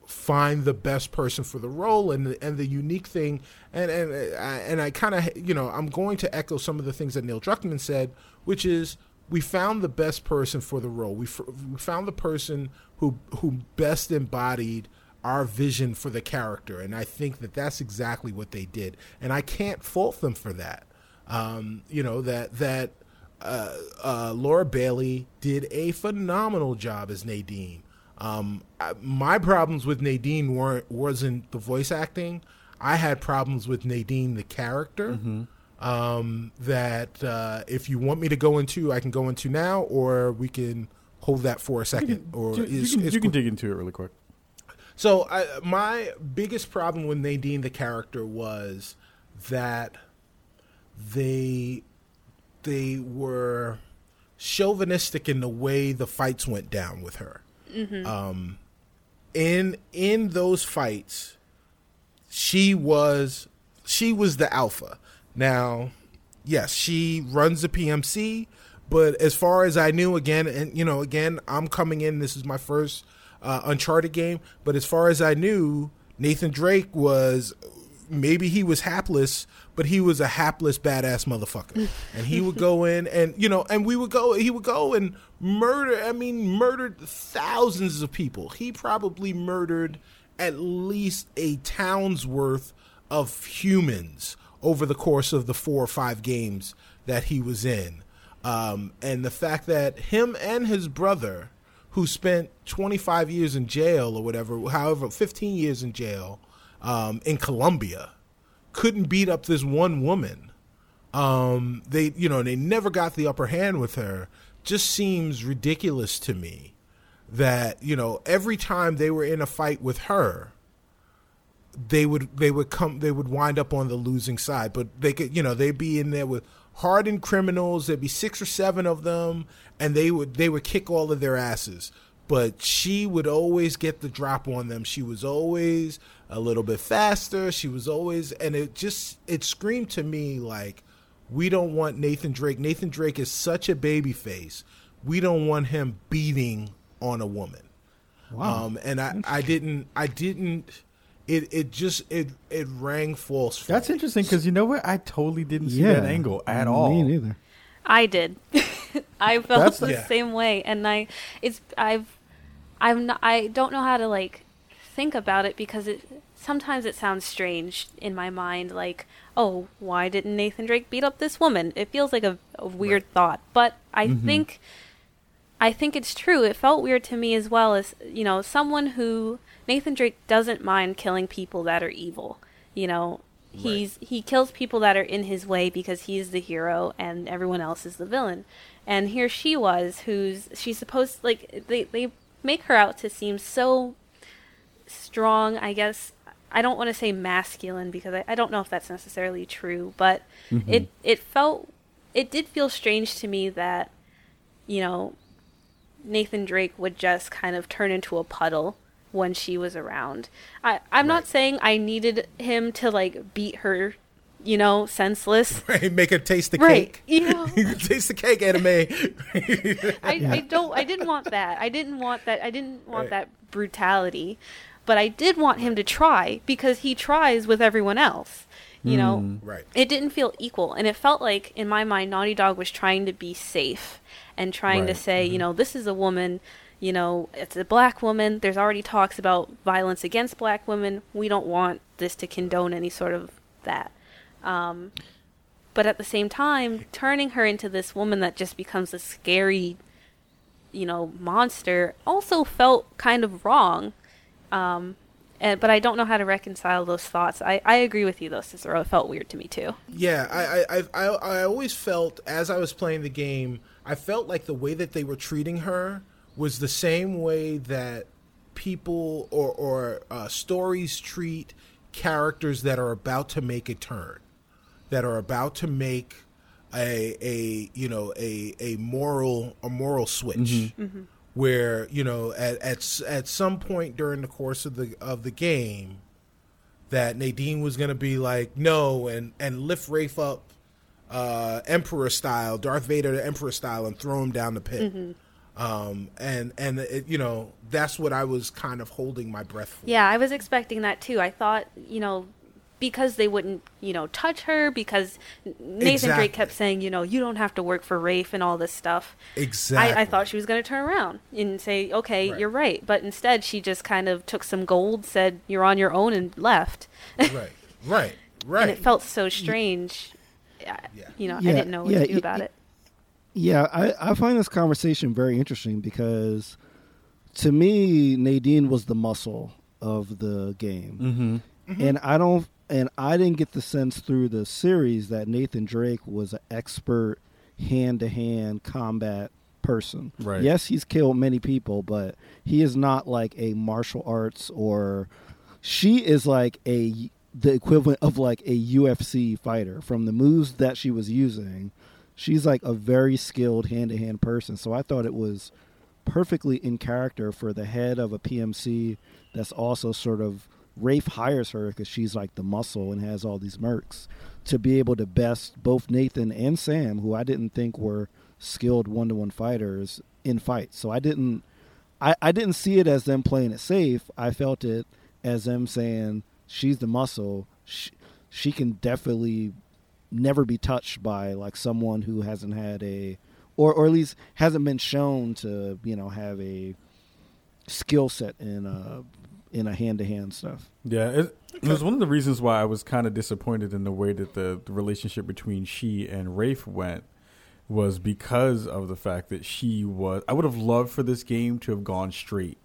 find the best person for the role and the, and the unique thing. And and and I kind of you know I'm going to echo some of the things that Neil Druckmann said which is we found the best person for the role. We, f- we found the person who who best embodied our vision for the character. And I think that that's exactly what they did. And I can't fault them for that. Um, you know that that uh, uh, Laura Bailey did a phenomenal job as Nadine um, my problems with Nadine weren't wasn't the voice acting. I had problems with Nadine the character. Um, that uh, if you want me to go into, I can go into now, or we can hold that for a second. or you, you is- can, is you can dig into it really quick. So I, my biggest problem with Nadine the character was that they they were chauvinistic in the way the fights went down with her. Um, in in those fights, she was she was the alpha. Now, yes, she runs the PMC, but as far as I knew, again, and you know, again, I'm coming in. This is my first uh, Uncharted game, but as far as I knew, Nathan Drake was maybe he was hapless, but he was a hapless badass motherfucker. and he would go in and you know, and we would go he would go and murder I mean murdered thousands of people. He probably murdered at least a town's worth of humans over the course of the four or five games that he was in. Um, and the fact that him and his brother, who spent 25 years in jail or whatever, however, 15 years in jail um, in Colombia, couldn't beat up this one woman. Um, they, you know, they never got the upper hand with her. Just seems ridiculous to me that you know every time they were in a fight with her, they would they would come they would wind up on the losing side. But they could you know they'd be in there with hardened criminals. There'd be six or seven of them, and they would they would kick all of their asses. But she would always get the drop on them. She was always a little bit faster. She was always, and it just it screamed to me like, we don't want Nathan Drake. Nathan Drake is such a baby face. We don't want him beating on a woman. Wow. Um, and I, I didn't, I didn't. It, it just it it rang false. For That's me. interesting because you know what? I totally didn't see yeah, that angle at all. Me neither. I did. I felt That's- the Yeah. same way, and I, it's I've, I'm not. I don't know how to like think about it because it sometimes it sounds strange in my mind. Like, oh, why didn't Nathan Drake beat up this woman? It feels like a, a weird thought, but I mm-hmm. think, I think it's true. It felt weird to me as well as you know someone who Nathan Drake doesn't mind killing people that are evil. You know, He's he kills people that are in his way because he's the hero and everyone else is the villain. And here she was, who's she's supposed like they they make her out to seem so strong. I guess I don't want to say masculine because I, I don't know if that's necessarily true, but Mm-hmm. it it felt it did feel strange to me that you know Nathan Drake would just kind of turn into a puddle when she was around. I I'm not saying I needed him to like beat her, you know, senseless. Right, make her taste the Right. cake. You know, taste the cake, anime. I, I don't I didn't want that. I didn't want that I didn't want Right. that brutality. But I did want him to try because he tries with everyone else. You know, Right. it didn't feel equal and it felt like in my mind naughty dog was trying to be safe and trying to Right. say you know this is a woman you know it's a black woman. There's already talks about violence against black women. We don't want this to condone any sort of that. Um, but at the same time turning her into this woman that just becomes a scary you know monster also felt kind of wrong um, and, but I don't know how to reconcile those thoughts. I, I agree with you though, Cicero. It felt weird to me too. Yeah, I, I, I, I always felt as I was playing the game, I felt like the way that they were treating her was the same way that people or, or uh, stories treat characters that are about to make a turn, that are about to make a a you know a a moral a moral switch where you know at, at at some point during the course of the of the game that Nadine was going to be like no and and lift Rafe up uh emperor style Darth Vader the emperor style and throw him down the pit. Um and and it, you know that's what I was kind of holding my breath for. Yeah, I was expecting that too. I thought, you know, because they wouldn't, you know, touch her because Nathan Exactly. Drake kept saying, you know, you don't have to work for Rafe and all this stuff. exactly I, I thought she was going to turn around and say, okay, Right. you're right. But instead, she just kind of took some gold, said, you're on your own, and left. right right right And it felt so strange. Yeah. Yeah. You know, I didn't know what yeah, to do y- about it. Yeah, I, I find this conversation very interesting because to me, Nadine was the muscle of the game. Mm-hmm. And I don't and I didn't get the sense through the series that Nathan Drake was an expert hand to hand combat person. Right. Yes, he's killed many people, but he is not like a martial arts or she is like a the equivalent of like a UFC fighter from the moves that she was using. She's like a very skilled hand to hand person. So I thought it was perfectly in character for the head of a PMC that's also sort of Rafe hires her because she's like the muscle and has all these mercs to be able to best both Nathan and Sam, who I didn't think were skilled one to one fighters in fights. So I didn't, I, I didn't see it as them playing it safe. I felt it as them saying she's the muscle. She, she can definitely never be touched by like someone who hasn't had a or or at least hasn't been shown to you know have a skill set in a in a hand to hand stuff. Yeah, it, it was one of the reasons why I was kind of disappointed in the way that the, the relationship between she and Rafe went was because of the fact that she was. I would have loved for this game to have gone straight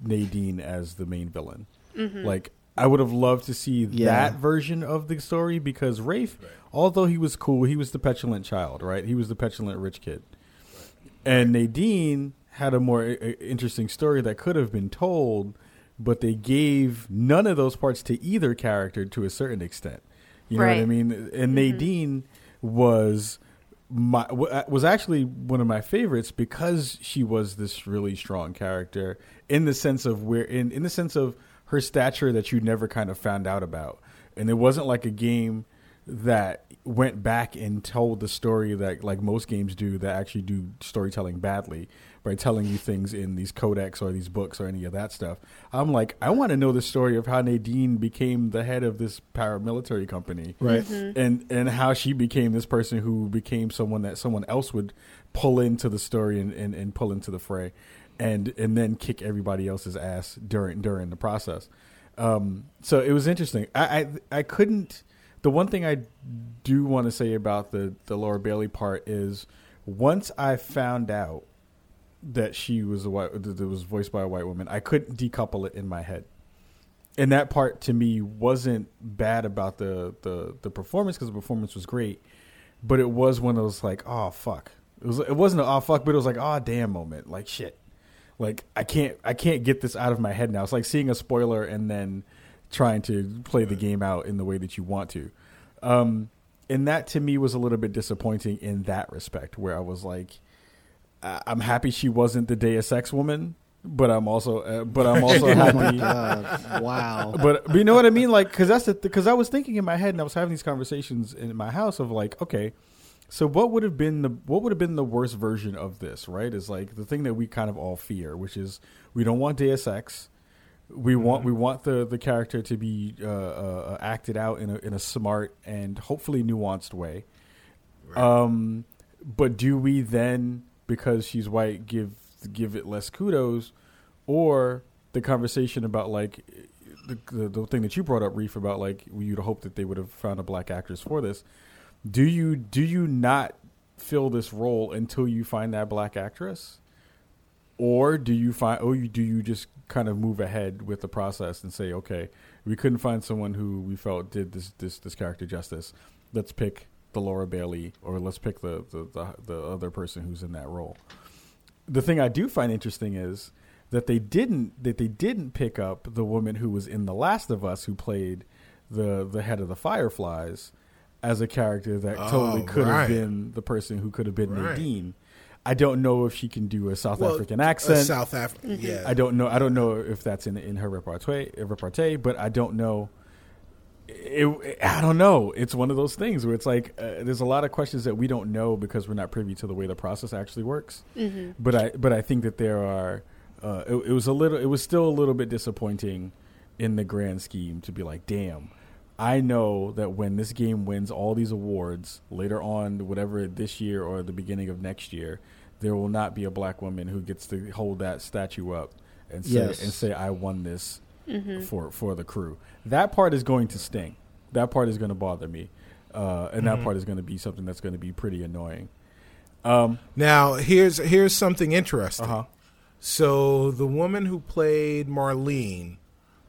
Nadine as the main villain. Like I would have loved to see Yeah. that version of the story because Rafe, although he was cool, he was the petulant child, right? He was the petulant rich kid. And Nadine had a more uh, interesting story that could have been told, but they gave none of those parts to either character to a certain extent. You know what I mean? And mm-hmm. Nadine was my was actually one of my favorites because she was this really strong character in the sense of where in in the sense of her stature that you never kind of found out about. And it wasn't like a game that went back and told the story that like most games do that actually do storytelling badly by telling you things in these codex or these books or any of that stuff. I'm like, I want to know the story of how Nadine became the head of this paramilitary company Right. and and how she became this person who became someone that someone else would pull into the story and, and, and pull into the fray and and then kick everybody else's ass during during the process um, so it was interesting I, I i couldn't the one thing i do want to say about the the laura bailey part is once i found out that she was a white that was voiced by a white woman i couldn't decouple it in my head and that part to me wasn't bad about the the the performance because the performance was great, but it was one of those like oh fuck. It was it wasn't an oh fuck, but it was like oh damn moment. Like shit. Like I can't I can't get this out of my head now. It's like seeing a spoiler and then trying to play the game out in the way that you want to. Um, and that to me was a little bit disappointing in that respect, where I was like, I- I'm happy she wasn't the Deus Ex woman, but I'm also, uh, but I'm also Oh happy. god! Wow. But, but you know what I mean? Like, because that's the because I was thinking in my head and I was having these conversations in my house of like, okay, so what would have been the what would have been the worst version of this? Right? Is like the thing that we kind of all fear, which is we don't want Deus Ex. We want we want the the character to be uh, uh, acted out in a in a smart and hopefully nuanced way. Um, but do we then, because she's white, give give it less kudos, or the conversation about like the, the the thing that you brought up, Reef, about like you'd hope that they would have found a black actress for this. Do you do you not fill this role until you find that black actress, or do you find oh you do you just kind of move ahead with the process and say, okay, we couldn't find someone who we felt did this this this character justice. Let's pick the Laura Bailey, or let's pick the the, the, the other person who's in that role. The thing I do find interesting is that they didn't that they didn't pick up the woman who was in The Last of Us who played the the head of the Fireflies as a character that Oh, totally could right. have been the person who could have been Right. Nadine. I don't know if she can do a South Well, African accent. South Africa. Yeah. I don't know. I don't know if that's in in her repertoire, repartee, but I don't know. It, I don't know. It's one of those things where it's like uh, there's a lot of questions that we don't know because we're not privy to the way the process actually works. But I but I think that there are. Uh, it, it was a little. It was still a little bit disappointing in the grand scheme to be like, damn. I know that when this game wins all these awards later on, whatever this year or the beginning of next year, there will not be a black woman who gets to hold that statue up and say Yes. and say I won this for for the crew. That part is going to sting. That part is going to bother me, uh, and that part is going to be something that's going to be pretty annoying. Um, Now here's here's something interesting. uh-huh. So the woman who played Marlene,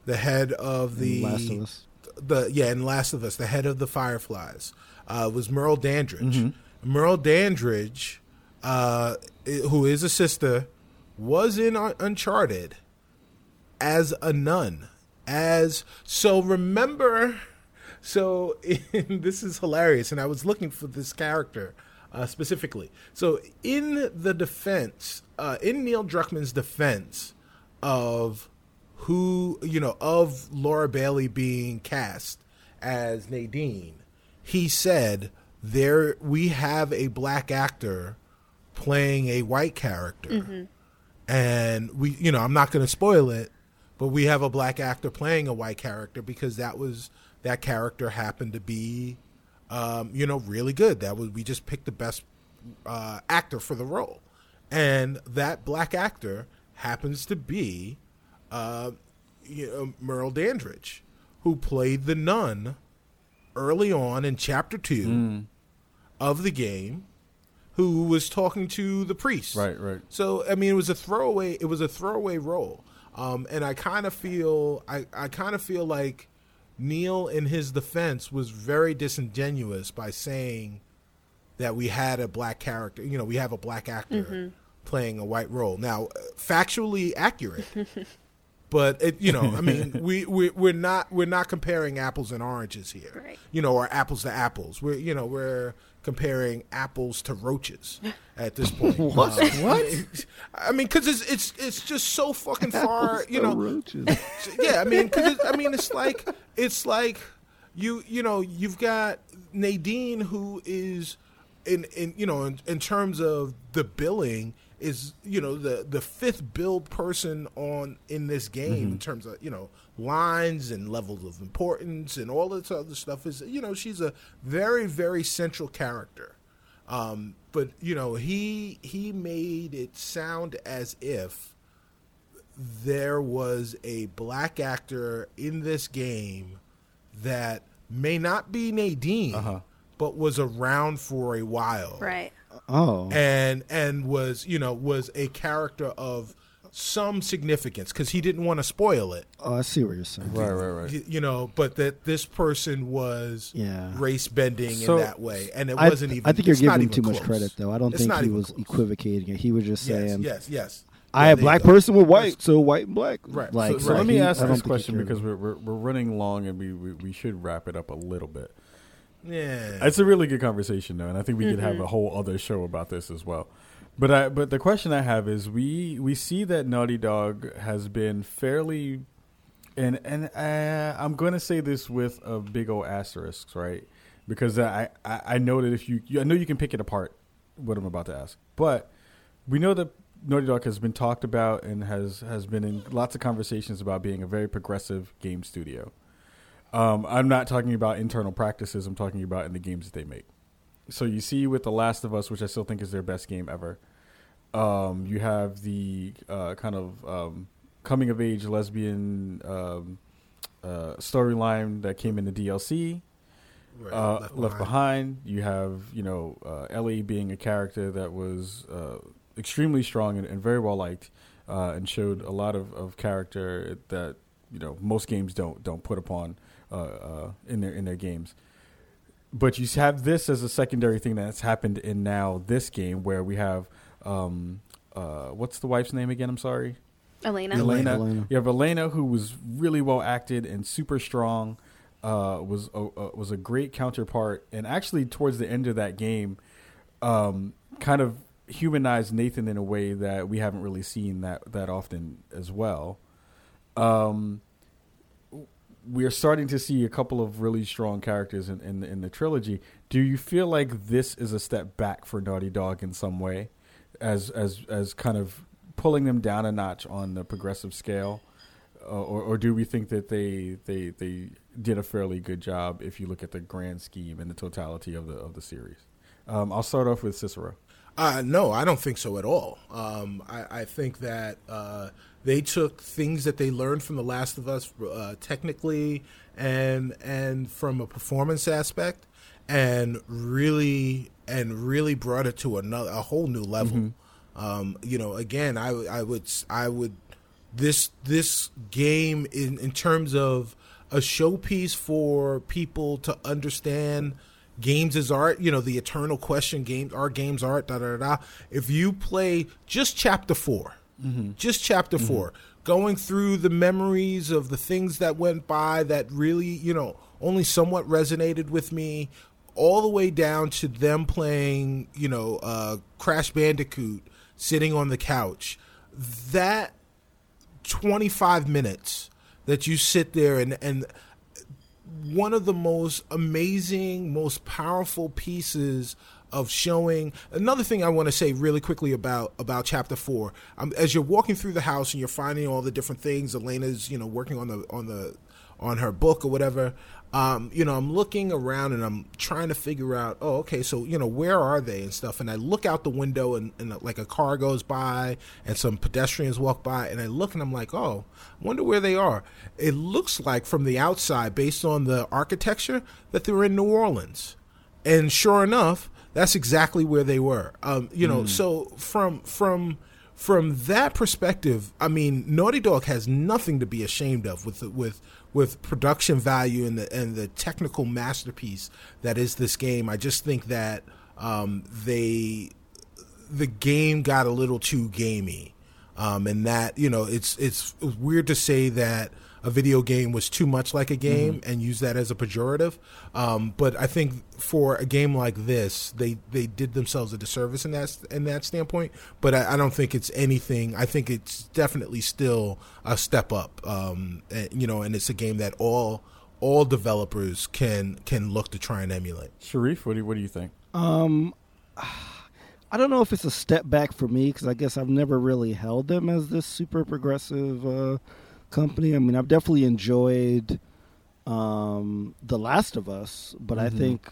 the head of the Last of Us. the yeah, in Last of Us, the head of the Fireflies, uh, was Merle Dandridge. Merle Dandridge, uh, who is a sister, was in Uncharted as a nun. As so, remember. So in, this is hilarious, and I was looking for this character uh, specifically. So in the defense, uh, in Neil Druckmann's defense of who you know of Laura Bailey being cast as Nadine, he said there we have a black actor playing a white character, and we you know I'm not going to spoil it, but we have a black actor playing a white character because that was that character happened to be um, you know really good. That was we just picked the best uh, actor for the role, and that black actor happens to be uh, you know, Merle Dandridge, who played the nun early on in chapter two of the game, who was talking to the priest. Right, right. So I mean, it was a throwaway. It was a throwaway role, um, and I kind of feel I, I kind of feel like Neil, in his defense, was very disingenuous by saying that we had a black character. You know, we have a black actor playing a white role. Now, factually accurate. But it, you know, I mean, we we we're not we're not comparing apples and oranges here, Right. you know, or apples to apples. We're you know we're comparing apples to roaches at this point. what? Um, what? I mean, because it's it's it's just so fucking far. You know, roaches. yeah, I mean, cause it, I mean, it's like it's like you you know you've got Nadine who is in in you know in, in terms of the billing is you know the the fifth billed person on in this game mm-hmm. in terms of you know lines and levels of importance and all this other stuff is you know she's a very very central character. Um, but you know he he made it sound as if there was a black actor in this game that may not be Nadine, but was around for a while, Right. Oh, and and was you know was a character of some significance because he didn't want to spoil it. Oh, I see what you're saying. Right, right, right. y- You know, but that this person was Yeah. race bending So- in that way, and it I, wasn't even. I think you're giving him even too much credit, though. I don't It's think he was close. equivocating it. He was just Yes, saying, yes, yes. "I Yeah, a black person with white, so white and black." Right. Like, so, so right. let me he- ask this question because we're, we're we're running long and we, we we should wrap it up a little bit. Yeah. It's a really good conversation though, and I think we could have mm-hmm. a whole other show about this as well. But I but the question I have is we we see that Naughty Dog has been fairly and and uh, I'm going to say this with a big old asterisk, right? Because I, I I know that if you I know you can pick it apart what I'm about to ask. But we know that Naughty Dog has been talked about and has has been in lots of conversations about being a very progressive game studio. Um, I'm not talking about internal practices. I'm talking about in the games that they make. So you see with The Last of Us, which I still think is their best game ever. Um, you have the uh, kind of um, coming of age lesbian um, uh, storyline that came in the DLC. Right, Uh, left, behind. You have you know uh, Ellie being a character that was uh, extremely strong and, and very well liked, uh, and showed a lot of, of character that you know most games don't don't put upon uh, uh, in their in their games. But you have this as a secondary thing that's happened in now this game where we have um, uh, what's the wife's name again? I'm sorry. Elena. Elena. Elena. You have Elena, who was really well acted and super strong. Uh, was a, uh, was a great counterpart, and actually towards the end of that game, um, kind of humanized Nathan in a way that we haven't really seen that that often as well. Um, we are starting to see a couple of really strong characters in, in in the trilogy. Do you feel like this is a step back for Naughty Dog in some way, as as as kind of pulling them down a notch on the progressive scale, uh, or or do we think that they they they did a fairly good job if you look at the grand scheme and the totality of the of the series? Um, I'll start off with Cicero. Uh, no, I don't think so at all. Um, I, I think that uh, they took things that they learned from The Last of Us, uh, technically and and from a performance aspect, and really and really brought it to another a whole new level. Mm-hmm. Um, you know, again, I would- I would I would this this game in in terms of a showpiece for people to understand games is art you know the eternal question games are games art da da da if you play just chapter 4 mm-hmm. just chapter mm-hmm. 4 going through the memories of the things that went by that really you know only somewhat resonated with me all the way down to them playing you know uh crash bandicoot sitting on the couch. That 25 minutes that you sit there and and one of the most amazing most powerful pieces of showing. Another thing I want to say really quickly about about chapter 4 um, as you're walking through the house and you're finding all the different things Elena's you know working on the on the on her book or whatever um, you know, I'm looking around and I'm trying to figure out, oh, okay, so, you know, where are they and stuff. And I look out the window and, and like a car goes by and some pedestrians walk by. And I look and I'm like, oh, I wonder where they are. It looks like from the outside, based on the architecture, that they're in New Orleans. And sure enough, that's exactly where they were. Um, you know, so from, from, from that perspective, I mean, Naughty Dog has nothing to be ashamed of with with with production value and the and the technical masterpiece that is this game. I just think that um, they the game got a little too gamey, um, and that you know it's it's weird to say that a video game was too much like a game and use that as a pejorative. Um, but I think for a game like this, they, they did themselves a disservice in that in that standpoint. But I, I don't think it's anything. I think it's definitely still a step up. Um, and, you know, and it's a game that all all developers can can look to try and emulate. Shareef, what do you, what do you think? Um, I don't know if it's a step back for me because I guess I've never really held them as this super progressive uh, company. I mean, I've definitely enjoyed um, The Last of Us, but I think,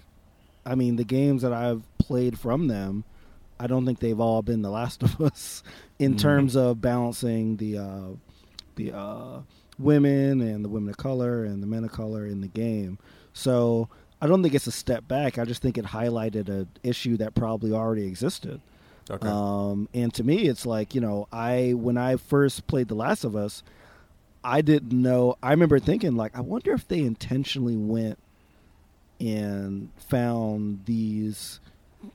I mean, the games that I've played from them, I don't think they've all been The Last of Us in terms of balancing the uh, the uh, women and the women of color and the men of color in the game. So I don't think it's a step back. I just think it highlighted an issue that probably already existed. Okay. Um, and to me, it's like you know, I when I first played The Last of Us, I didn't know. I remember thinking like, I wonder if they intentionally went and found these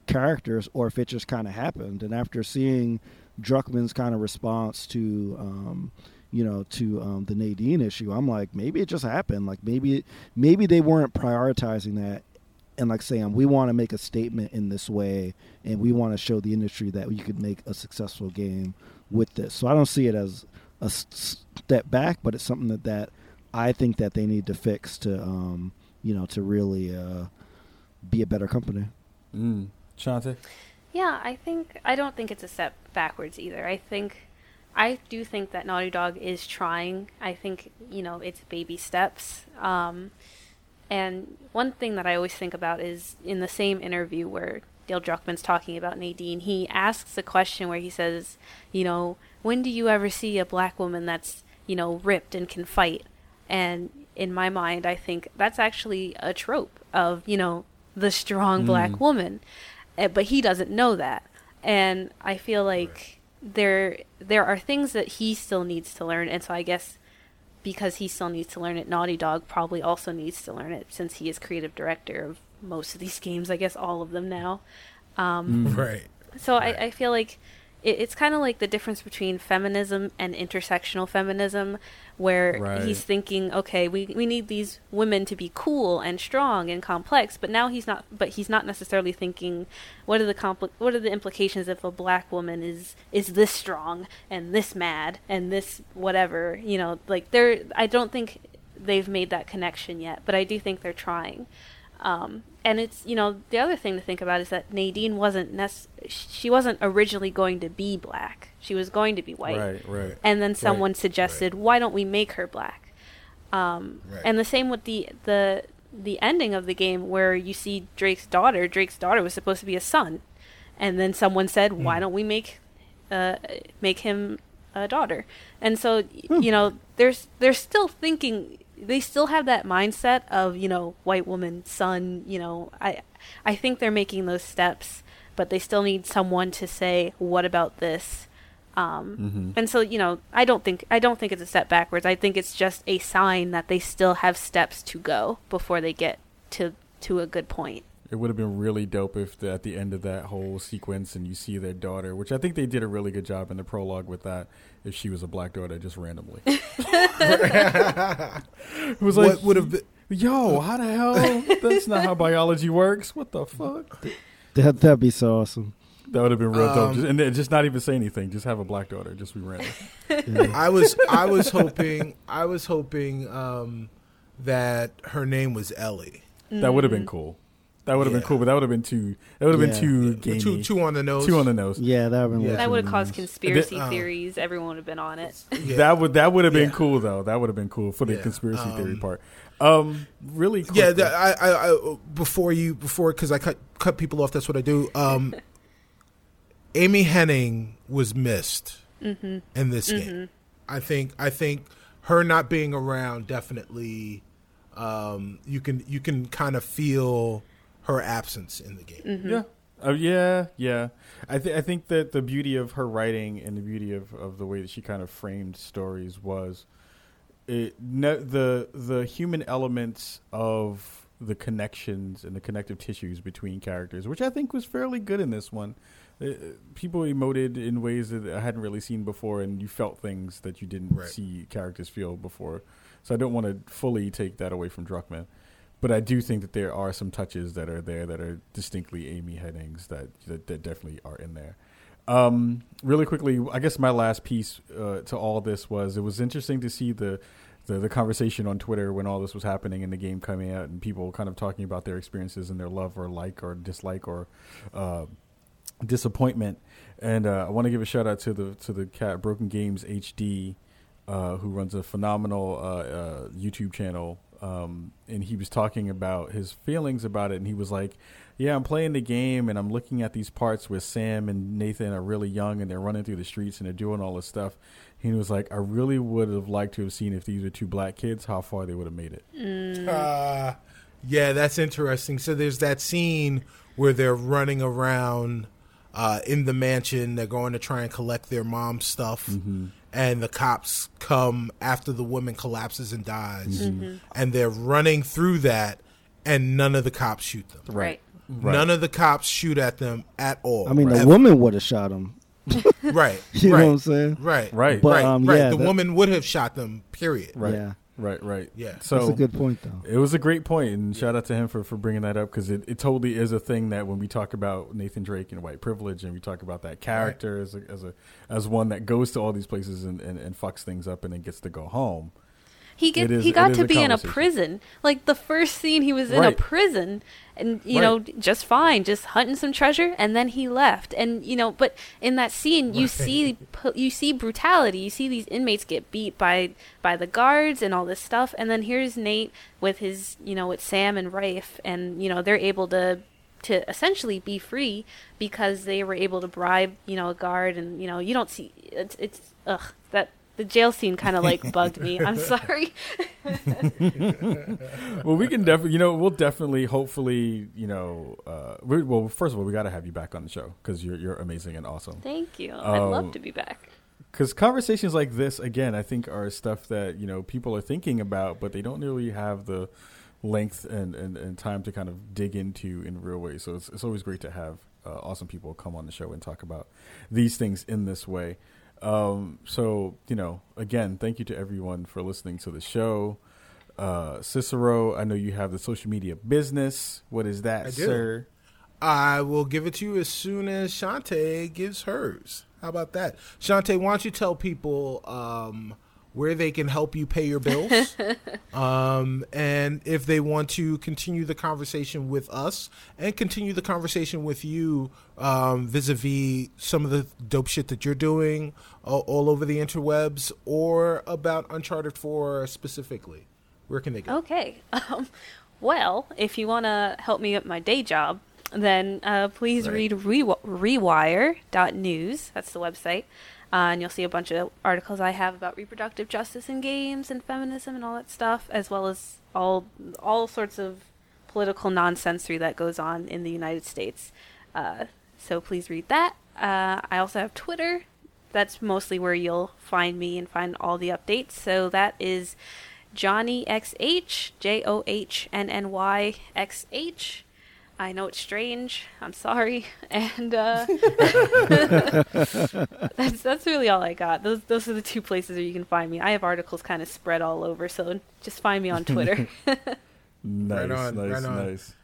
characters, or if it just kind of happened. And after seeing Druckmann's kind of response to, um, you know, to um, the Nadine issue, I'm like, maybe it just happened. Like maybe maybe they weren't prioritizing that and like saying we want to make a statement in this way and we want to show the industry that you could make a successful game with this so i don't see it as a s- step back but it's something that, that i think that they need to fix to um, you know to really uh, be a better company Mm. Shonté? Yeah, I think I don't think it's a step backwards either. I think I do think that Naughty Dog is trying. I think you know it's baby steps. Um, and one thing that I always think about is in the same interview where Dale Druckmann's talking about Nadine, he asks a question where he says, you know, when do you ever see a black woman that's you know ripped and can fight? And in my mind, I think that's actually a trope of you know the strong black woman, Eh, but he doesn't know that, and I feel like there there are things that he still needs to learn, and so I guess because he still needs to learn it, Naughty Dog probably also needs to learn it since he is creative director of most of these games. I guess all of them now. Um, Right. so I, I feel like it, it's kind of like the difference between feminism and intersectional feminism, where Right. he's thinking, okay, we we need these women to be cool and strong and complex, but now he's not. But he's not necessarily thinking, what are the compli- what are the implications if a black woman is is this strong and this mad and this whatever, you know, like they're. I don't think they've made that connection yet, but I do think they're trying. Um, and it's you know the other thing to think about is that Nadine wasn't nec- she wasn't originally going to be black. She was going to be white. Right, right. And then someone suggested, why don't we make her black? Um, Right. And the same with the the the ending of the game where you see Drake's daughter. Drake's daughter was supposed to be a son, and then someone said, why don't we make uh, make him a daughter? And so y you know, there's they're still thinking. They still have that mindset of you know white woman son. You know, I I think they're making those steps, but they still need someone to say, what about this? Um, Mm-hmm. And so, you know, I don't think I don't think it's a step backwards. I think it's just a sign that they still have steps to go before they get to to a good point. It would have been really dope if the, at the end of that whole sequence and you see their daughter, which I think they did a really good job in the prologue with that, if she was a black daughter just randomly. it was like, what would have been? yo, how the hell? That's not how biology works. What the fuck? that, that'd be so awesome That would have been real dope. Um, Just, and then just not even say anything. Just have a black daughter. Just be random. I was I was hoping I was hoping um, that her name was Ellie. That would have been cool. That would have Yeah. been cool, but that would have been too. That would have Yeah. been too gamey. Two two on the nose. Two on the nose. yeah that would have Yeah. That would have caused conspiracy Uh, theories. Everyone would have been on it. Yeah. That would that would have been Yeah. cool though. That would have been cool for the Yeah. conspiracy theory Um, part. Um, really. Quick, Yeah, that, I, I, I, before you, before because I cut cut people off. That's what I do. Um, Amy Hennig was missed in this game. I think I think her not being around definitely. Um, you can you can kind of feel her absence in the game. Yeah. Uh, yeah, yeah. I think I think that the beauty of her writing and the beauty of, of the way that she kind of framed stories was it ne- the the human elements of the connections and the connective tissues between characters, which I think was fairly good in this one. Uh, people emoted in ways that I hadn't really seen before, and you felt things that you didn't Right. see characters feel before. So I don't want to fully take that away from Druckmann. But I do think that there are some touches that are there that are distinctly Amy Hennig's that that, that definitely are in there. Um, really quickly, I guess my last piece uh, to all this was it was interesting to see the, the the conversation on Twitter when all this was happening and the game coming out and people kind of talking about their experiences and their love or like or dislike or uh, disappointment. And uh, I want to give a shout out to the to the cat Broken Games HD, uh, who runs a phenomenal uh, uh, YouTube channel. Um, and he was talking about his feelings about it, and he was like, "Yeah, I'm playing the game, and I'm looking at these parts where Sam and Nathan are really young, and they're running through the streets, and they're doing all this stuff." He was like, "I really would have liked to have seen if these were two black kids, how far they would have made it." Uh, yeah, that's interesting. So there's that scene where they're running around uh, in the mansion. They're going to try and collect their mom's stuff, and the cops come after the woman collapses and dies, and they're running through that, and none of the cops shoot them. Right. None of the cops shoot at them at all. I mean, the woman would have shot them. right? You right, know what I'm saying? Right, Right. But, right, um, right. yeah, the that- woman would have shot them. Period. Right. Yeah. Right, right. Yeah. So That's a good point, though. It was a great point, and shout out to him for, for bringing that up because it, it totally is a thing that when we talk about Nathan Drake and white privilege, and we talk about that character as a, as a as one that goes to all these places and, and, and fucks things up and then gets to go home. He get is- he got to be in a prison. Like the first scene, he was in Right. a prison, and you Right. know, just fine, just hunting some treasure, and then he left. And you know, but in that scene, you see you see brutality. You see these inmates get beat by by the guards and all this stuff. And then here's Nate with his you know with Sam and Rafe, and you know they're able to to essentially be free because they were able to bribe you know a guard, and you know you don't see it's it's ugh that. The jail scene kind of like bugged me. I'm sorry. well, we can definitely, you know, we'll definitely, hopefully, you know, uh, we, well, first of all, we got to have you back on the show because you're you're amazing and awesome. Thank you. I'd Um, love to be back. Because conversations like this, again, I think are stuff that you know people are thinking about, but they don't really have the length and, and, and time to kind of dig into in real ways. So it's, it's always great to have uh, awesome people come on the show and talk about these things in this way. Um, so you know, again, thank you to everyone for listening to the show. Uh, Cicero, I know you have the social media business. What is that, I sir? I will give it to you as soon as Shonté gives hers. How about that? Shonté, why don't you tell people um, where they can help you pay your bills? um, and if they want to continue the conversation with us and continue the conversation with you um, vis-a-vis some of the dope shit that you're doing all, all over the interwebs or about Uncharted 4 specifically, where can they go? Okay. Um, well, if you want to help me at my day job, then uh, please Right. read re- rewire.news. That's the website. Uh, and you'll see a bunch of articles I have about reproductive justice in games and feminism and all that stuff, as well as all all sorts of political nonsensory that goes on in the United States. Uh, so please read that. Uh, I also have Twitter. That's mostly where you'll find me and find all the updates. So that is Johnny XH, J O H N N Y X H. I know it's strange. I'm sorry. And uh, that's that's really all I got. Those those are the two places where you can find me. I have articles kind of spread all over, so just find me on Twitter. Nice, on, nice, right on. nice.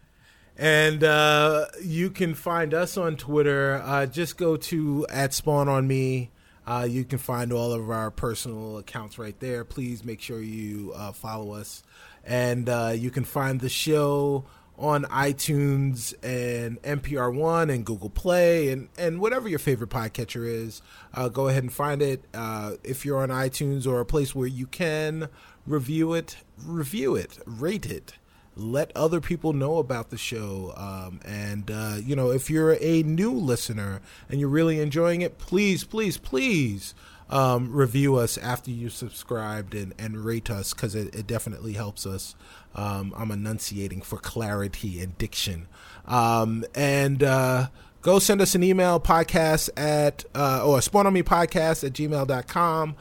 And uh, you can find us on Twitter. Uh, just go to at Spawn on Me. Uh, you can find all of our personal accounts right there. Please make sure you uh, follow us. And uh, you can find the show on iTunes and NPR One and Google Play and, and whatever your favorite podcatcher is. Uh, go ahead and find it. Uh, if you're on iTunes or a place where you can review it, review it, rate it let other people know about the show. Um, and, uh, you know, if you're a new listener and you're really enjoying it, please, please, please um, review us after you subscribed and, and rate us because it, it definitely helps us. Um, I'm enunciating for clarity and diction. Um, and, uh, go send us an email podcast at uh, or spawn on me podcast at gmail.com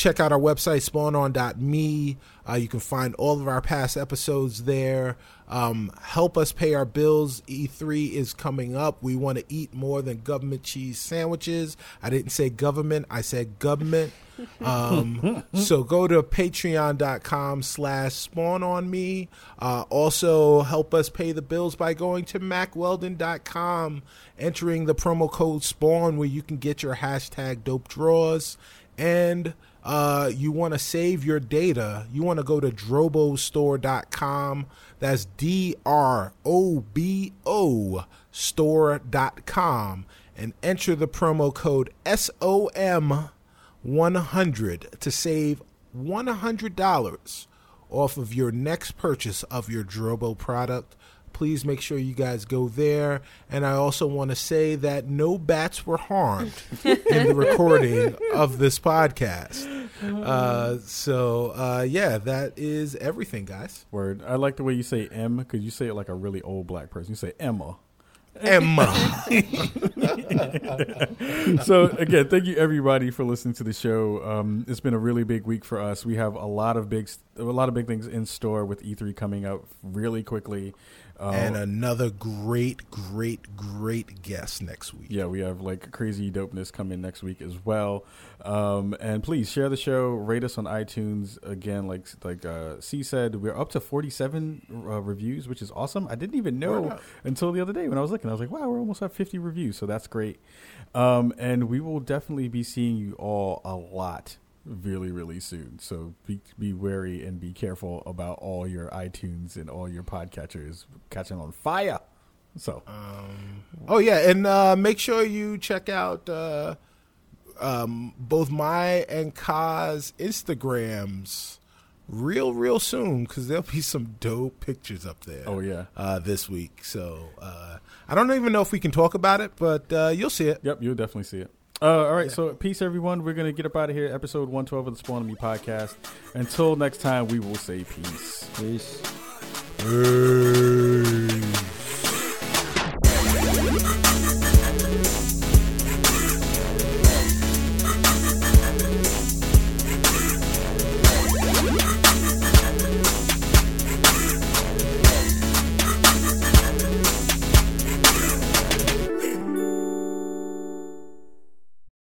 check out our website spawnon.me uh, you can find all of our past episodes there. Um, help us pay our bills. E3 is coming up. We want to eat more than government cheese sandwiches. I didn't say government i said government. Um, so go to patreon.com slash spawn on me uh, also help us pay the bills by going to mackweldon.com entering the promo code spawn where you can get your hashtag dope draws. And uh, you want to save your data, you want to go to drobostore.com. That's D R O B O store.com and enter the promo code SOM100 to save $100 off of your next purchase of your Drobo product. Please make sure you guys go there. And I also want to say that no bats were harmed in the recording of this podcast. Uh, so, uh, yeah, that is everything, guys. Word. I like the way you say M because you say it like a really old black person. You say Emma. Emma. so again, thank you everybody for listening to the show. Um, it's been a really big week for us. We have a lot of big, a lot of big things in store with E3 coming up really quickly. Uh, and another great, great, great guest next week. yeah, we have like crazy dopeness coming next week as well. Um, and please share the show, rate us on iTunes. Again, like like uh, C said, we're up to forty seven uh, reviews, which is awesome. I didn't even know until the other day when I was looking. I was like, wow, we're almost at fifty reviews, so that's great. Um, and we will definitely be seeing you all a lot really really soon so be be wary and be careful about all your itunes and all your podcatchers catching on fire so Oh yeah, and uh, make sure you check out uh, um, both my and Ka's Instagrams real, real soon because there'll be some dope pictures up there. Oh, yeah. uh, this week. So uh, I don't even know if we can talk about it, but uh, you'll see it. Yep, you'll definitely see it. Uh, all right, so peace, everyone. We're gonna get up out of here. Episode one twelve of the Spawn on Me podcast. Until next time, we will say peace. Peace. Peace.